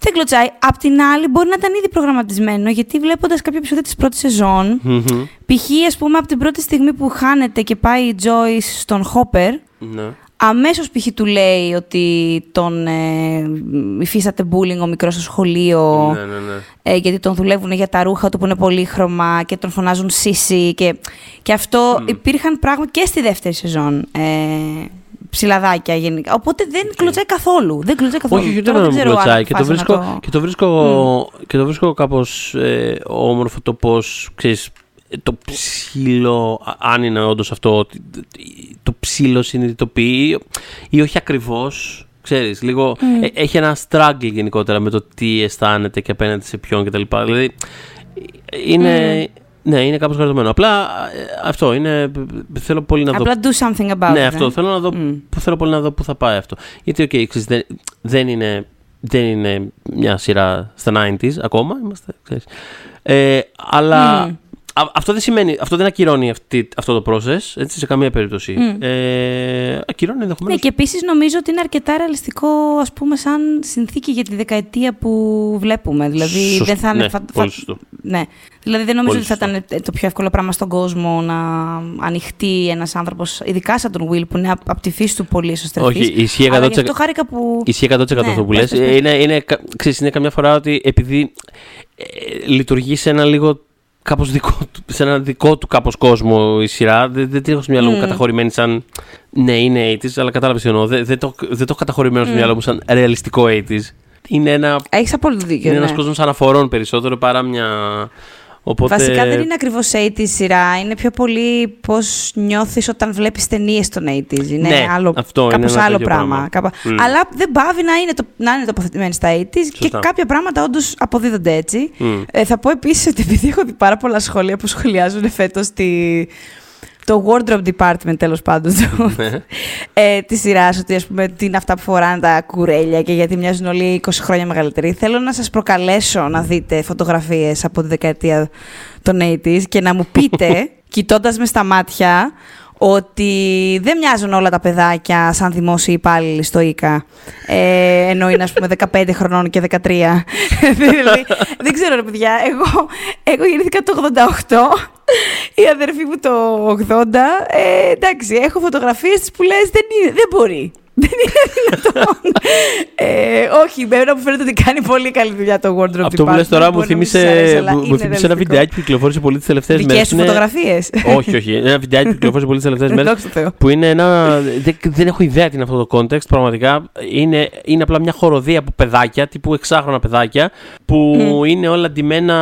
Δεν κλωτσάει. Απ' την άλλη, μπορεί να ήταν ήδη προγραμματισμένο, γιατί βλέποντας κάποια επεισόδια της πρώτης σεζόν, Μμμ. π.χ. ας πούμε από την πρώτη στιγμή που χάνεται και πάει η Joyce στον Χόπερ, Ναι. Αμέσως π.χ. του λέει ότι τον ε, υφίσταται bullying ο μικρός στο σχολείο, Ναι, ναι, ναι. ε, γιατί τον δουλεύουν για τα ρούχα του που είναι πολύχρωμα και τον φωνάζουν Σίση και, και αυτό υπήρχαν πράγματα και στη δεύτερη σεζόν. Ε, ψηλαδάκια γενικά. Οπότε δεν κλωτσάει καθόλου. Δεν κλωτσάει καθόλου. Όχι, όχι, Τώρα δεν μου ξέρω αν κλωτσάει. Και το αποφάσισα βρίσκω, να και το βρίσκω, και το βρίσκω κάπως ε, όμορφο το πώς, ξέρεις, το ψήλο, α- αν είναι όντως αυτό, ότι το ψήλο συνειδητοποιεί ή όχι ακριβώς, ξέρεις, λίγο, ε, έχει ένα struggle γενικότερα με το τι αισθάνεται και απέναντι σε ποιον κτλ. Δηλαδή, είναι, ναι, είναι κάπως χαριτωμένο. Απλά ε, αυτό είναι, θέλω πολύ να δω Απλά do something about ναι, it. αυτό. ε. Θέλω, να δω, Μμ. θέλω πολύ να δω πού θα πάει αυτό. Γιατί, οκ, ξέρεις, δεν, δεν, είναι, δεν είναι μια σειρά στα 90s ακόμα. Είμαστε, ξέρεις. Ε, αλλά Μμ. Α- αυτό δεν σημαίνει, αυτό δεν ακυρώνει αυτή, αυτό το process, έτσι, σε καμία περίπτωση. Μμ. Ε, ακυρώνει Ναι, ενδεχομένως. και επίσης νομίζω ότι είναι αρκετά ρεαλιστικό, ας πούμε, σαν συνθήκη για τη δεκαετία που βλέπουμε. Δηλαδή, Σωστό. δεν θα είναι. Ναι, θα- πολύ θα- σωστό. ναι. Δηλαδή, δεν νομίζω Πολύ ότι θα σωστό. ήταν το πιο εύκολο πράγμα στον κόσμο να ανοιχτεί ένας άνθρωπος, ειδικά σαν τον Will, που είναι απ' απ' τη φύση του πολύ εσωστρεφής. Όχι, ισχύει Αλλά 100%. γι' αυτό χάρηκα που. Ισχύει 100% Ναι, αυτό που πες, λες. πες, πες. Ε, Είναι, είναι, κα- ξέρεις, είναι καμιά φορά ότι επειδή ε, λειτουργεί σε ένα λίγο κάπως δικό του, σε ένα δικό του κάπως κόσμο η σειρά, δεν, δεν την έχω στο μυαλό μου Μμ. καταχωρημένη σαν ναι είναι 80s, αλλά κατάλαβες τι εννοώ. Δεν, δεν, το, δεν το έχω καταχωρημένο στο μυαλό μου σαν ρεαλιστικό 80s. Είναι ένα, Έχεις απόλυτο δίκιο. είναι ναι. ένας κόσμος αναφορών περισσότερο παρά μια... Οπότε... Βασικά δεν είναι ακριβώς 80s σειρά. Είναι πιο πολύ πώς νιώθεις όταν βλέπεις ταινίες των 80s. Είναι Ναι, άλλο, αυτό είναι κάπως ένα άλλο τέτοιο πράγμα. πράγμα. Κάπα- Μμ. Αλλά δεν πάβει να είναι, το, να είναι τοποθετημένοι στα 80s και Σωστά. κάποια πράγματα όντως αποδίδονται έτσι. Μμ. Ε, θα πω επίσης ότι επειδή έχω δει πάρα πολλά σχόλια που σχολιάζουν φέτος τη, το wardrobe department τέλος πάντων του- Ναι. ε, τη σειράς, ότι ας πούμε τι είναι αυτά που φοράνε τα κουρέλια και γιατί μοιάζουν όλοι 20 χρόνια μεγαλύτεροι. Θέλω να σας προκαλέσω να δείτε φωτογραφίες από τη δεκαετία των 80s και να μου πείτε, κοιτώντας με στα μάτια, ότι δεν μοιάζουν όλα τα παιδάκια σαν δημόσιοι υπάλληλοι στο ΙΚΑ. Ε, ενώ είναι, ας πούμε, 15 χρονών και 13. δηλαδή, δεν ξέρω, ρε παιδιά. Εγώ, εγώ γεννήθηκα το 88. Η αδερφή μου το 80. Ε, εντάξει, έχω φωτογραφίες που λες δεν, είναι, δεν μπορεί. Δεν είναι δυνατόν. ε, όχι, βέβαια μου φαίνεται ότι κάνει πολύ καλή δουλειά το wardrobe Αυτό που department. λες τώρα μου Μπορεί να μην σας θύμισε, αρέσει, αλλά μου, μου είναι θύμισε ένα ρεαλιστικό. βιντεάκι που κυκλοφόρησε πολύ τις τελευταίες Δικές μέρες. σου Είναι- φωτογραφίες. όχι, όχι. Ένα βιντεάκι που κυκλοφόρησε πολύ τις τελευταίες μέρες. Δόξα τω Θεώ. που είναι ένα. Δεν, δεν έχω ιδέα τι είναι αυτό το context. Πραγματικά είναι, είναι απλά μια χοροδία από παιδάκια, τύπου εξάχρονα παιδάκια, που είναι όλα ντυμένα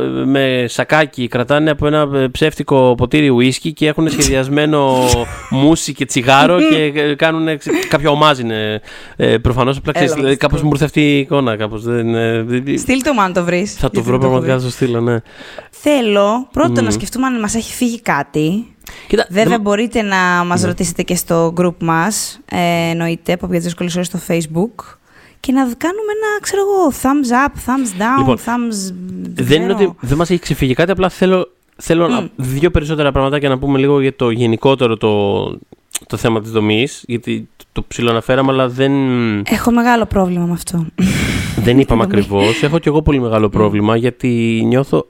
ε, με σακάκι. Κρατάνε από ένα ε, ψεύτικο ποτήρι ουίσκι και έχουν σχεδιασμένο μουσι και τσιγάρο και ε, κάνουν. Ε, ξε- Κάποια ομάζ είναι ε, προφανώς. Απλά ξέρεις, Έλα, δηλαδή, μυστικό. κάπως μου ήρθε αυτή η εικόνα. Κάπως, δεν, ε, δεν- Στείλ το μου αν το βρεις. θα το βρω πραγματικά, θα το στείλω, ναι. Θέλω πρώτον Μμμ. να σκεφτούμε αν μας έχει φύγει κάτι. Κοίτα, Βέβαια, δεν- μπορείτε να μας Ναι. ρωτήσετε και στο group μας, ε, εννοείται, από τις δύσκολες ώρες στο facebook. Και να κάνουμε ένα, ξέρω εγώ, thumbs up, thumbs down, Λοιπόν, thumbs... Δεν είναι ξέρω. ότι δεν μας έχει ξεφύγει κάτι, απλά θέλω, θέλω να- δύο περισσότερα πραγματάκια να πούμε λίγο για το γενικότερο το, το θέμα της δομής, γιατί το ψηλοαναφέραμε, αλλά δεν, Έχω μεγάλο πρόβλημα με αυτό. δεν είπαμε δομή. ακριβώς. Έχω κι εγώ πολύ μεγάλο πρόβλημα, γιατί νιώθω...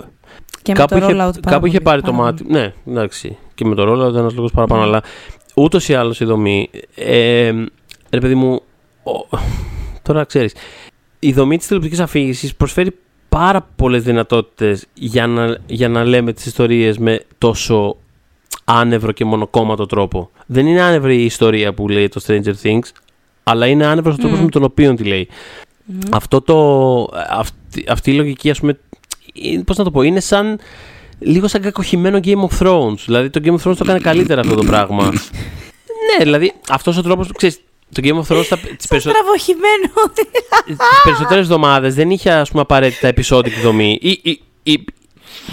Και κάπου με το είχε, rollout πάρα κάπου είχε πολύ, πάρει το πάρα μάτι... Ναι, εντάξει. Και με το rollout ένας λόγος παραπάνω, Ναι. αλλά ούτως ή άλλως η δομή... Ε, ρε παιδί μου, ο- τώρα ξέρεις, η δομή της τηλεοπτικής αφήγησης προσφέρει πάρα πολλές δυνατότητες για να, για να λέμε τις ιστορίες με τόσο άνευρο και μονοκόμματο τρόπο. Δεν είναι άνευρη η ιστορία που λέει το Stranger Things, αλλά είναι άνευρος ο τρόπος με τον οποίο τη λέει. Αυτό το, αυτή, αυτή η λογική, ας πούμε, πώς να το πω, είναι σαν λίγο σαν κακοχημένο Game of Thrones. Δηλαδή το Game of Thrones το έκανε καλύτερα αυτό το πράγμα. ναι, δηλαδή αυτός ο τρόπος. Ξέρεις, το Game of Thrones. Σαν περισσο... τραβοχημένο. Τις περισσότερες εβδομάδες δεν είχε ας πούμε, απαραίτητα επεισόδικη δομή. Ή, ή, ή,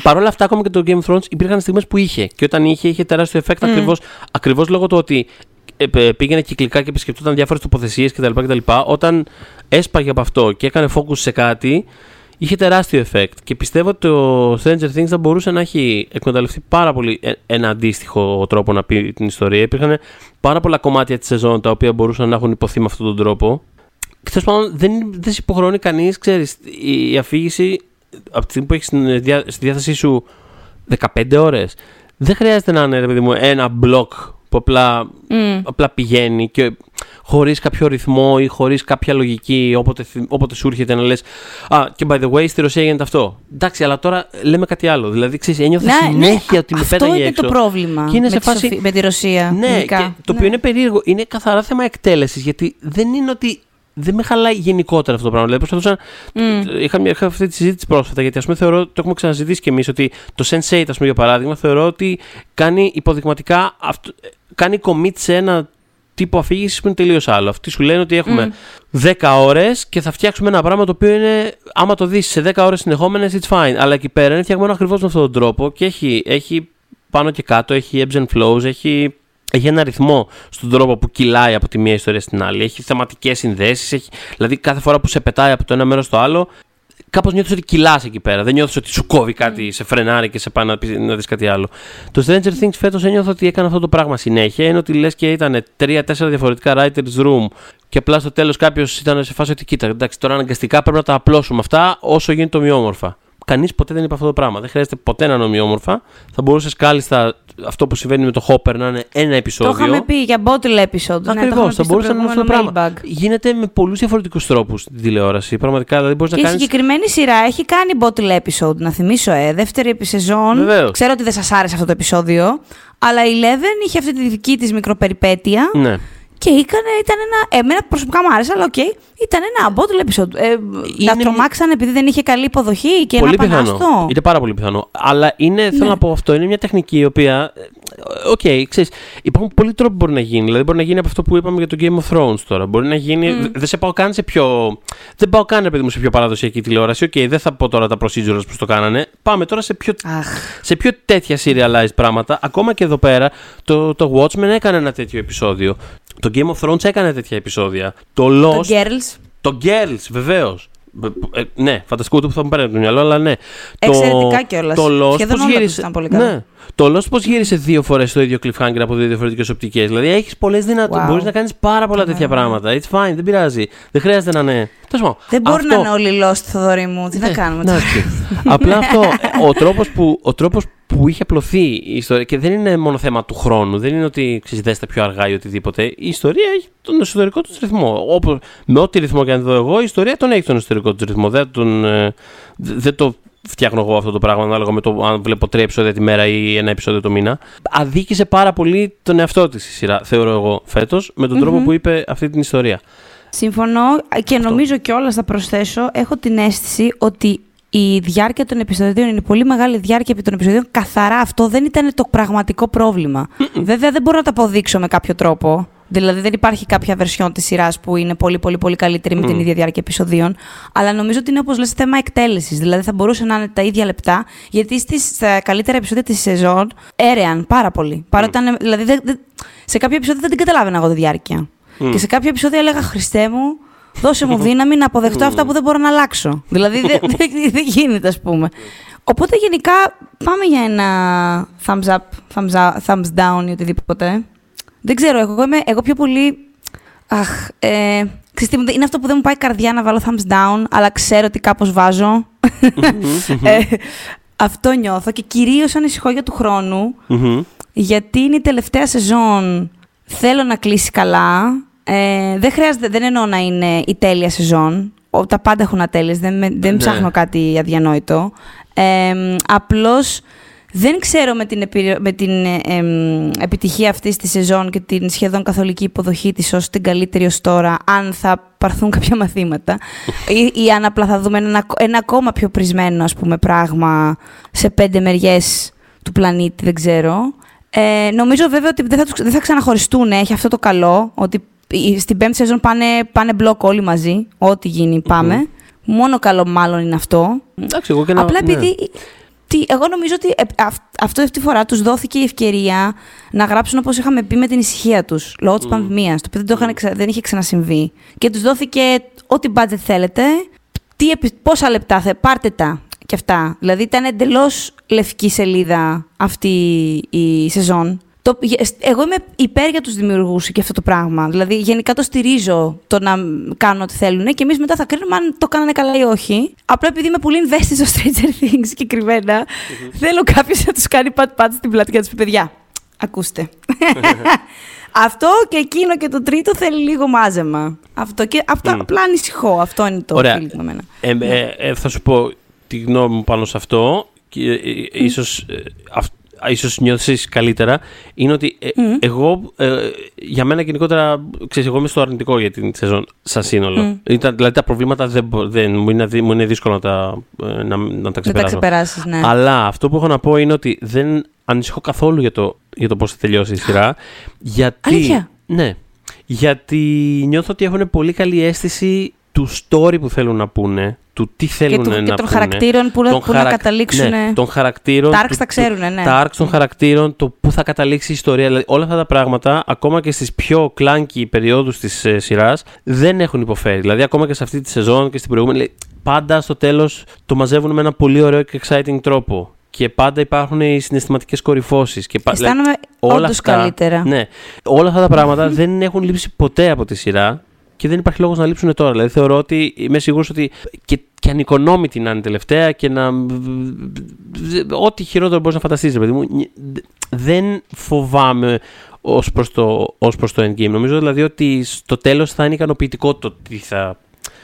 Παρ' όλα αυτά, ακόμα και το Game of Thrones υπήρχαν στιγμές που είχε. Και όταν είχε, είχε τεράστιο effect mm. ακριβώς λόγω του ότι ε, πήγαινε κυκλικά και επισκεπτόταν διάφορες τοποθεσίες κτλ, κτλ. Όταν έσπαγε από αυτό και έκανε focus σε κάτι, είχε τεράστιο effect. Και πιστεύω ότι το Stranger Things θα μπορούσε να έχει εκμεταλλευτεί πάρα πολύ ε, ένα αντίστοιχο τρόπο να πει την ιστορία. Υπήρχαν πάρα πολλά κομμάτια της σεζόν τα οποία μπορούσαν να έχουν υποθεί με αυτόν τον τρόπο. Και τέλος πάντων δεν, δεν σε υποχρεώνει κανείς, ξέρεις, η, η αφήγηση από τη στιγμή που έχεις στη διάθεσή σου 15 ώρες, δεν χρειάζεται να είναι παιδί μου, ένα μπλοκ που απλά, mm. απλά πηγαίνει και χωρίς κάποιο ρυθμό ή χωρίς κάποια λογική, όποτε, όποτε σου έρχεται να λες. Α, και by the way, στη Ρωσία γίνεται αυτό. Εντάξει, αλλά τώρα λέμε κάτι άλλο. Δηλαδή, ξέρεις, ένιωθα ναι, συνέχεια ναι, ότι με πέταγε έξω. Αυτό είναι το πρόβλημα και είναι με, σε φάση... με τη Ρωσία. Ναι, και το οποίο ναι. είναι περίεργο. Είναι καθαρά θέμα εκτέλεσης. Γιατί δεν είναι ότι δεν με χαλάει γενικότερα αυτό το πράγμα. Δηλαδή, προσπαθούσα. Mm. Είχα, είχα αυτή τη συζήτηση πρόσφατα, γιατί ας πούμε θεωρώ, το έχουμε ξαναζητήσει κι εμείς, ότι το Sense8, ας πούμε, για παράδειγμα, θεωρώ ότι κάνει υποδειγματικά. Αυτό, κάνει commit σε ένα τύπο αφήγησης που είναι τελείως άλλο. Αυτοί σου λένε ότι έχουμε mm. 10 ώρες και θα φτιάξουμε ένα πράγμα το οποίο είναι, άμα το δεις σε 10 ώρες συνεχόμενες, it's fine. Αλλά εκεί πέρα είναι φτιαγμένο ακριβώς με αυτόν τον τρόπο και έχει, έχει πάνω και κάτω, έχει ebbs and flows, έχει έχει ένα ρυθμό στον τρόπο που κυλάει από τη μία ιστορία στην άλλη. Έχει θεματικές συνδέσεις. Έχει... Δηλαδή, κάθε φορά που σε πετάει από το ένα μέρος στο άλλο, κάπως νιώθεις ότι κυλάς εκεί πέρα. Δεν νιώθεις ότι σου κόβει κάτι, mm. σε φρενάρει και σε πάει να, να δεις κάτι άλλο. Το Stranger Things φέτος ένιωθα ότι έκανε αυτό το πράγμα συνέχεια. Είναι ότι λες και ήταν τρία-τέσσερα διαφορετικά writers room και απλά στο τέλος κάποιος ήταν σε φάση ότι κοίτα, εντάξει, τώρα αναγκαστικά πρέπει να τα απλώσουμε αυτά όσο γίνεται ομοιόμορφα. Κανείς ποτέ δεν είπε αυτό το πράγμα. Δεν χρειάζεται ποτέ να είναι ομοιόμορφα. Θα μπορούσες κάλλιστα αυτό που συμβαίνει με το Hopper να είναι ένα επεισόδιο. Το είχαμε πει για bottle episode. Ακριβώς, ναι, θα μπορούσε να είναι αυτό το πράγμα. Γίνεται με πολλούς διαφορετικούς τρόπους στην τηλεόραση. Πραγματικά δηλαδή μπορείς να κάνει. Η συγκεκριμένη σειρά έχει κάνει bottle episode, να θυμίσω, ε. Δεύτερη επισεζόν. Ξέρω ότι δεν σας άρεσε αυτό το επεισόδιο. Αλλά η Eleven είχε αυτή τη δική της μικροπεριπέτεια. Ναι. Και ήταν ένα. Εμένα προσωπικά μου άρεσε, αλλά OK. Okay, ήταν ένα bottle episode. Ε, είναι... Να τρομάξαν επειδή δεν είχε καλή υποδοχή και πολύ ένα πιθανό. Παναστό. Είναι πάρα πολύ πιθανό. Αλλά είναι, ναι. θέλω να πω αυτό, είναι μια τεχνική η οποία. Ε, OK, okay, ξέρεις, υπάρχουν πολλοί τρόποι που μπορεί να γίνει. Δηλαδή, μπορεί να γίνει από αυτό που είπαμε για το Game of Thrones τώρα. Μπορεί να γίνει. Mm. Δεν σε πάω καν σε πιο. Δεν πάω καν, επειδή μου, σε πιο παραδοσιακή τηλεόραση. OK, okay, δεν θα πω τώρα τα procedurals που το κάνανε. Πάμε τώρα σε πιο, σε πιο τέτοια serialized πράγματα. Ακόμα και εδώ πέρα, το, το Watchmen έκανε ένα τέτοιο επεισόδιο. Το Game of Thrones έκανε τέτοια επεισόδια. Το Lost. Το Girls. Το Girls, βεβαίως. Ε, ναι, φανταστικό το που θα μου πάρει το μυαλό, αλλά ναι. Εξαιρετικά κιόλας. Το Lost πώς γύρισε. Ήταν πολύ Ναι. Το Lost πώς γύρισε δύο φορές το ίδιο cliffhanger από δύο διαφορετικές οπτικές; Δηλαδή έχεις πολλές δυνατότητε. Wow. Μπορείς να κάνεις πάρα πολλά τέτοια yeah. πράγματα. It's fine, δεν πειράζει. Δεν χρειάζεται να είναι. Δεν μπορεί αυτό... να είναι όλοι Lost, Θοδωρή μου. Τι θα ναι, κάνουμε; τώρα. Απλά αυτό. Ο τρόπος που, ο τρόπος που είχε απλωθεί η ιστορία. Και δεν είναι μόνο θέμα του χρόνου. Δεν είναι ότι ξέρεις, πιο αργά ή οτιδήποτε. Η ιστορία έχει τον εσωτερικό του ρυθμό. Όπως, με ό,τι ρυθμό και αν δω εγώ, η ιστορία τον έχει τον εσωτερικό του ρυθμό. Δεν, τον, ε, δεν το φτιάχνω εγώ αυτό το πράγμα ανάλογα με το αν βλέπω τρία επεισόδια τη μέρα ή ένα επεισόδιο το μήνα. Αδίκησε πάρα πολύ τον εαυτό της η σειρά, θεωρώ εγώ φέτος, με τον τρόπο που είπε αυτή την ιστορία. Συμφωνώ και αυτό. νομίζω κιόλα θα προσθέσω, έχω την αίσθηση ότι η διάρκεια των επεισοδίων είναι πολύ μεγάλη διάρκεια επί των επεισοδίων. Καθαρά αυτό δεν ήταν το πραγματικό πρόβλημα. Βέβαια δεν μπορώ να το αποδείξω με κάποιο τρόπο. Δηλαδή δεν υπάρχει κάποια βερσιόν της σειράς που είναι πολύ πολύ πολύ καλύτερη με την ίδια διάρκεια επεισοδίων. Αλλά νομίζω ότι είναι όπως λες θέμα εκτέλεσης. Δηλαδή θα μπορούσε να είναι τα ίδια λεπτά, γιατί στις, στα καλύτερα επεισόδια της σεζόν έρεαν πάρα πολύ. Παρότι δηλαδή, σε κάποια επεισόδια δεν την καταλάβαινα εγώ τη διάρκεια. Και σε κάποια επεισόδια έλεγα Χριστέ μου, Δώσε μου δύναμη να αποδεχτώ αυτά που δεν μπορώ να αλλάξω. Δηλαδή δεν δε, γίνεται, ας πούμε. Οπότε γενικά πάμε για ένα thumbs up, thumbs, up, thumbs down ή οτιδήποτε. Δεν ξέρω, εγώ είμαι εγώ πιο πολύ. Αχ, ε, είναι αυτό που δεν μου πάει καρδιά να βάλω thumbs down, αλλά ξέρω ότι κάπως βάζω. ε, αυτό νιώθω και κυρίως ανησυχώ για του χρόνου, γιατί είναι η τελευταία σεζόν. Θέλω να κλείσει καλά, ε, δεν χρειάζεται, δεν εννοώ να είναι η τέλεια σεζόν, ο- τα πάντα έχουν ατέλειες, δεν, με- δεν Ναι. ψάχνω κάτι αδιανόητο. Ε, απλώς δεν ξέρω με την, επι- με την ε, εμ, επιτυχία αυτής της σεζόν και την σχεδόν καθολική υποδοχή της ως την καλύτερη ως τώρα, αν θα πάρθουν κάποια μαθήματα ή, ή αν απλά θα δούμε ένα, ένα ακόμα πιο πρισμένο ας πούμε, πράγμα σε πέντε μεριές του πλανήτη, δεν ξέρω. Ε, νομίζω βέβαια ότι δεν θα, τους- δεν θα ξαναχωριστούν, έχει αυτό το καλό, ότι η- στην πέμπτη σεζόν πάνε, πάνε μπλοκ όλοι μαζί, ό,τι γίνει πάμε. Μόνο καλό μάλλον είναι αυτό. Εντάξει, εγώ και να. Απλά ναι. Επειδή. Τι, εγώ νομίζω ότι ε, αυ- αυτό αυτή τη φορά τους δόθηκε η ευκαιρία να γράψουν όπως είχαμε πει με την ησυχία τους λόγω της πανδημίας. Το οποίο δεν, το είχαν ξα- δεν είχε ξανασυμβεί. Και τους δόθηκε ό,τι budget θέλετε, τι, επι- πόσα λεπτά θε, πάρτε τα και αυτά. Δηλαδή ήταν εντελώς λευκή σελίδα αυτή η σεζόν. Το, γε- εγώ είμαι υπέρ για τους δημιουργούς και αυτό το πράγμα. Δηλαδή, γενικά το στηρίζω το να κάνουν ό,τι θέλουν και εμείς μετά θα κρίνουμε αν το κάνανε καλά ή όχι. Απλά επειδή είμαι πολύ invested στο Stranger Things συγκεκριμένα, θέλω κάποιος να τους κάνει πατ-πατ στην πλάτη και να τους πει: Παιδιά, ακούστε. αυτό και εκείνο και το τρίτο θέλει λίγο μάζεμα. Αυτό, και, αυτό Μμ. απλά ανησυχώ. Αυτό είναι το Ωραία. feeling με εμένα. Ε, ε, ε, θα σου πω τη γνώμη μου πάνω σε αυτό και ε, ε, ίσως, ε, αυ- ίσως νιώθεις καλύτερα είναι ότι ε, εγώ ε, για μένα γενικότερα ξέρεις εγώ είμαι στο αρνητικό για την σεζόν σαν σύνολο Ήταν, δηλαδή τα προβλήματα δεν, μπο- δεν, μου, είναι, αδύ- μου είναι δύσκολο να τα, ε, να, να τα Δεν τα ξεπεράσω ξεπεράσεις, ναι. αλλά αυτό που έχω να πω είναι ότι δεν ανησυχώ καθόλου για το, για το πώς θα τελειώσει η σειρά. Γιατί, Αλήθεια; Ναι. Γιατί νιώθω ότι έχουν πολύ καλή αίσθηση του story που θέλουν να πούνε, του τι θέλουν του- να και των πούνε. χαρακτήρων που να- των που να καταλήξουν- Ναι, των χαρακτήρων. Τα arcs του- τα του- ξέρουνε, ναι. Τα arcs των χαρακτήρων, το πού θα καταλήξει η ιστορία. Δηλαδή, όλα αυτά τα πράγματα, ακόμα και στις πιο κλάνκι περιόδους της ε, σειράς, δεν έχουν υποφέρει. Δηλαδή, ακόμα και σε αυτή τη σεζόν και στην προηγούμενη, λέει, πάντα στο τέλος το μαζεύουν με ένα πολύ ωραίο και exciting τρόπο. Και πάντα υπάρχουν οι συναισθηματικές κορυφώσεις. Αισθάνομαι όντως καλύτερα. Ναι. Όλα αυτά τα πράγματα δεν έχουν λείψει ποτέ από τη σειρά και δεν υπάρχει λόγος να λείψουν τώρα. Δηλαδή θεωρώ ότι είμαι σίγουρος ότι και, και ανικονόμητη να είναι τελευταία και να. Ό,τι χειρότερο μπορείς να φανταστείς, παιδί μου. Δεν φοβάμαι ως προς το, ως προς το endgame. Νομίζω δηλαδή ότι στο τέλος θα είναι ικανοποιητικό το, τι θα,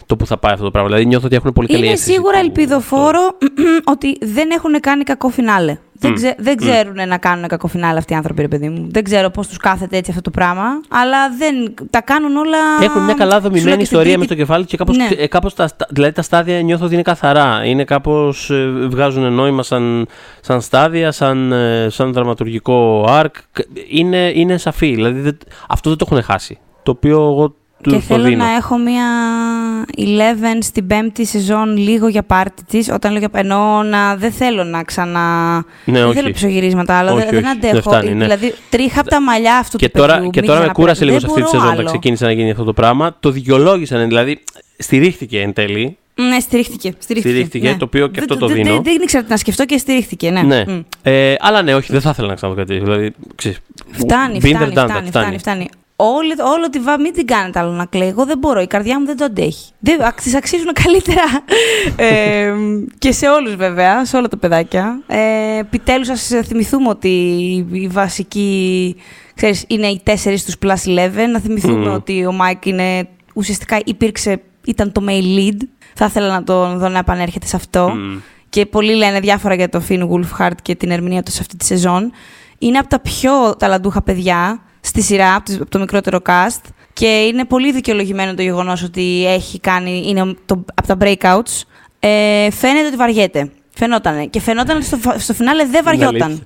το που θα πάει αυτό το πράγμα. Δηλαδή νιώθω ότι έχουν πολύ καλή Είναι αίσθηση. σίγουρα του- ελπιδοφόρο ότι δεν έχουν κάνει κακό φινάλε. Δεν, ξε, δεν ξέρουν να κάνουν κακό φινάλε αυτοί οι άνθρωποι, ρε παιδί μου. Δεν ξέρω πώς τους κάθεται έτσι αυτό το πράγμα, αλλά δεν, τα κάνουν όλα. Έχουν μια καλά Σου λέω δομημένη και στην ιστορία τρίτη- με στο κεφάλι και κάπως, Ναι. ε, κάπως τα, στα- δηλαδή τα στάδια νιώθω ότι είναι καθαρά. Είναι κάπως, ε, βγάζουν νόημα σαν, σαν στάδια, σαν, ε, σαν δραματουργικό arc. Κ- Είναι, είναι σαφή, δηλαδή δεν- αυτό δεν το έχουν χάσει. Το οποίο εγώ του Και το θέλω δίνω. να έχω μια 11 στην πέμπτη σεζόν λίγο για πάρτι της. Όταν λέω για εννοώ να δεν θέλω να ξανα. Ναι, δεν όχι. θέλω πισωγυρίσματα, αλλά Όχι, δεν, δεν όχι, αντέχω. δεν φτάνει, ναι. Δηλαδή, τρίχα από τα μαλλιά αυτού Και του τώρα, παιδιού. και μην τώρα με ξαναπέρασε. κούρασε λίγο σε Δεν αυτή τη μπορώ σεζόν όταν άλλο. ξεκίνησε να γίνει αυτό το πράγμα. Το δικαιολόγησαν, δηλαδή στηρίχθηκε εν τέλει. Ναι, στηρίχθηκε. Στηρίχθηκε, Στηρίχθηκε, ναι. το οποίο και Δεν- αυτό το δεν- δίνω. Δεν, δεν ήξερα τι να σκεφτώ και στηρίχθηκε, ναι. Ναι. Μμ. Ε, αλλά ναι, όχι, δεν θα ήθελα να ξαναδώ κάτι. τέτοιο. Δηλαδή, ξέρεις, Φτάνει, been there, φτάνει, done that, φτάνει, φτάνει, φτάνει. Όλη, όλο τη βά, μην την κάνετε άλλο να κλαίει. Εγώ δεν μπορώ. Η καρδιά μου δεν το αντέχει. Δεν, αξ- τις αξίζουν καλύτερα. ε, και σε όλους βέβαια, σε όλα τα παιδάκια. Ε, Επιτέλους, ας θυμηθούμε ότι η βασική. Ξέρεις, είναι οι τέσσερις τους plus Eleven. Να θυμηθούμε Μμμ. ότι ο Μάικ είναι, ουσιαστικά υπήρξε, ήταν το main lead. Θα ήθελα να τον δω να επανέρχεται σε αυτό. μ, Και πολλοί λένε διάφορα για τον Finn Wolfhard και την ερμηνεία του σε αυτή τη σεζόν. Είναι από τα πιο ταλαντούχα παιδιά στη σειρά, από τις- από το μικρότερο cast. Και είναι πολύ δικαιολογημένο το γεγονός ότι έχει κάνει, είναι το, από τα breakouts. Ε, φαίνεται ότι βαριέται. Φαινότανε. Και φαινόταν ότι στο, φα- στο φινάλε δεν βαριόταν. αλήθεια.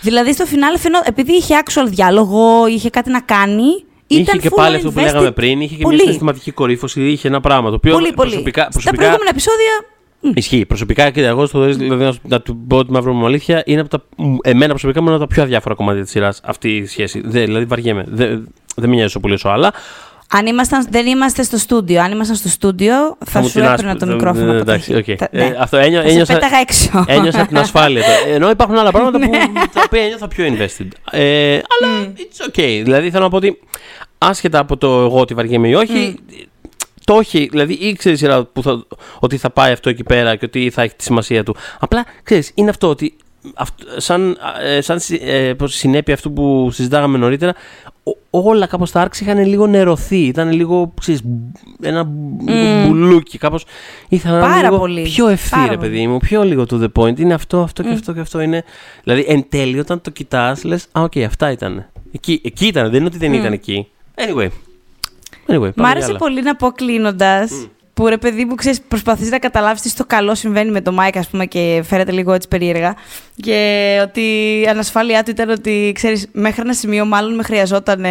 Δηλαδή στο φινάλε φαινόταν, επειδή είχε actual διάλογο, είχε κάτι να κάνει. Είχε ήταν και full πάλι αυτό που invested. λέγαμε πριν, είχε και Πολύ. μια συναισθηματική κορύφωση, είχε ένα πράγμα το οποίο Πολύ, πολύ. προσωπικά, Στα προσωπικά προηγούμενα επεισόδια. Μ, Ισχύει. Προσωπικά και εγώ στο δηλαδή, να, να του πω τη μαύρη μου αλήθεια, είναι από τα, μ, εμένα προσωπικά μου είναι από τα πιο αδιάφορα κομμάτια της σειράς αυτή η σχέση. Δεν, δηλαδή βαριέμαι. Δεν, δεν με νοιάζει τόσο πολύ όσο άλλα. Αν ήμασταν, δεν είμαστε στο στούντιο. Αν ήμασταν στο στούντιο, θα, μου σου την έπαιρνα άσπρο- το θα- μικρόφωνο ναι, από τα εντάξει, χέρια. οκ. Τα- Ε, ναι. αυτό ένιω- Θα σε ένιωσα- πέταγα έξω. Ένιωσα την ασφάλεια. τώρα. Ενώ υπάρχουν άλλα πράγματα που, Ναι. τα οποία ένιωθα πιο invested. Ε, αλλά it's okay. Δηλαδή θέλω να πω ότι άσχετα από το εγώ ότι βαριέμαι ή όχι, το όχι. Δηλαδή ήξερε η σειρά που θα, ότι θα πάει αυτό εκεί πέρα και ότι θα έχει τη σημασία του. Απλά ξέρεις, είναι αυτό ότι σαν, ε, σαν ε, συνέπεια αυτού που συζητάγαμε νωρίτερα, όλα κάπως τα arcs είχαν λίγο νερωθεί. Ήταν λίγο, ξέρεις, ένα mm. μπουλούκι. Κάπως ήθελα να είναι λίγο πολύ. πιο ευθύ, ρε παιδί μου, πιο λίγο to the point. Είναι αυτό, αυτό και αυτό και αυτό είναι. Δηλαδή, εν τέλει, όταν το κοιτάς, λες, α, OK, okay, αυτά ήταν. Εκεί, εκεί ήταν, δεν είναι ότι δεν ήταν εκεί. Anyway. Anyway Μ' άρεσε πολύ να πω κλείνοντας που ρε παιδί μου, ξέρεις, προσπαθείς να καταλάβεις τι στο καλό συμβαίνει με τον Μάικ, ας πούμε, και φέρεται λίγο έτσι περίεργα. Και ότι η ανασφάλειά του ήταν ότι, ξέρεις, μέχρι ένα σημείο μάλλον με χρειαζόταν.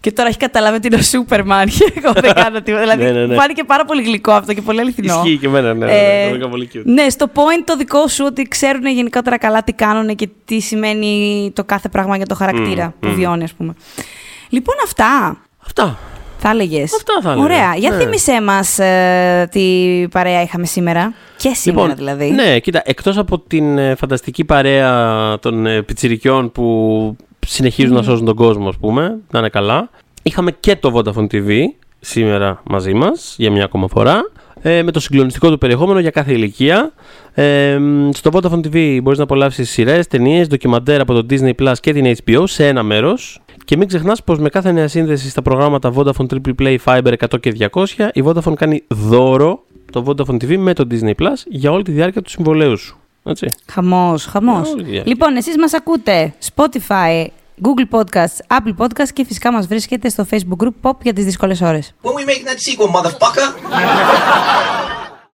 Και τώρα έχει καταλάβει ότι είναι ο Σούπερμαν. Και εγώ δεν κάνω τίποτα. δηλαδή, ναι, ναι, ναι. φάνηκε πάρα πολύ γλυκό αυτό και πολύ αληθινό. Ισχύει και εμένα, ναι. ναι, ναι, πολύ cute. ναι, στο point το δικό σου ότι ξέρουν γενικότερα καλά τι κάνουν και τι σημαίνει το κάθε πράγμα για το χαρακτήρα που βιώνει, ας πούμε. Λοιπόν, αυτά. Αυτά. Θα έλεγες. Αυτά θα έλεγα. Ωραία. Για ναι. θύμισέ μας ε, τι παρέα είχαμε σήμερα. Και σήμερα λοιπόν, δηλαδή. Ναι, κοίτα, εκτός από την ε, φανταστική παρέα των ε, πιτσιρικιών που συνεχίζουν να σώζουν τον κόσμο, ας πούμε, να είναι καλά. Είχαμε και το Vodafone TV σήμερα μαζί μας για μια ακόμα φορά. Ε, με το συγκλονιστικό του περιεχόμενο για κάθε ηλικία. Ε, στο Vodafone TV μπορείς να απολαύσεις σειρές, ταινίες, ντοκιμαντέρ από το Disney Plus και την HBO σε ένα μέρος. Και μην ξεχνάς πως με κάθε νέα σύνδεση στα προγράμματα Vodafone Triple Play Fiber 100 και 200, η Vodafone κάνει δώρο το Vodafone TV με το Disney Plus για όλη τη διάρκεια του συμβολέου σου. Έτσι. Χαμός, χαμός. Λοιπόν, εσείς μας ακούτε Spotify, Google Podcasts, Apple Podcasts και φυσικά μας βρίσκεται στο Facebook Group Pop για τις δύσκολες ώρες. When we make that sequel, motherfucker!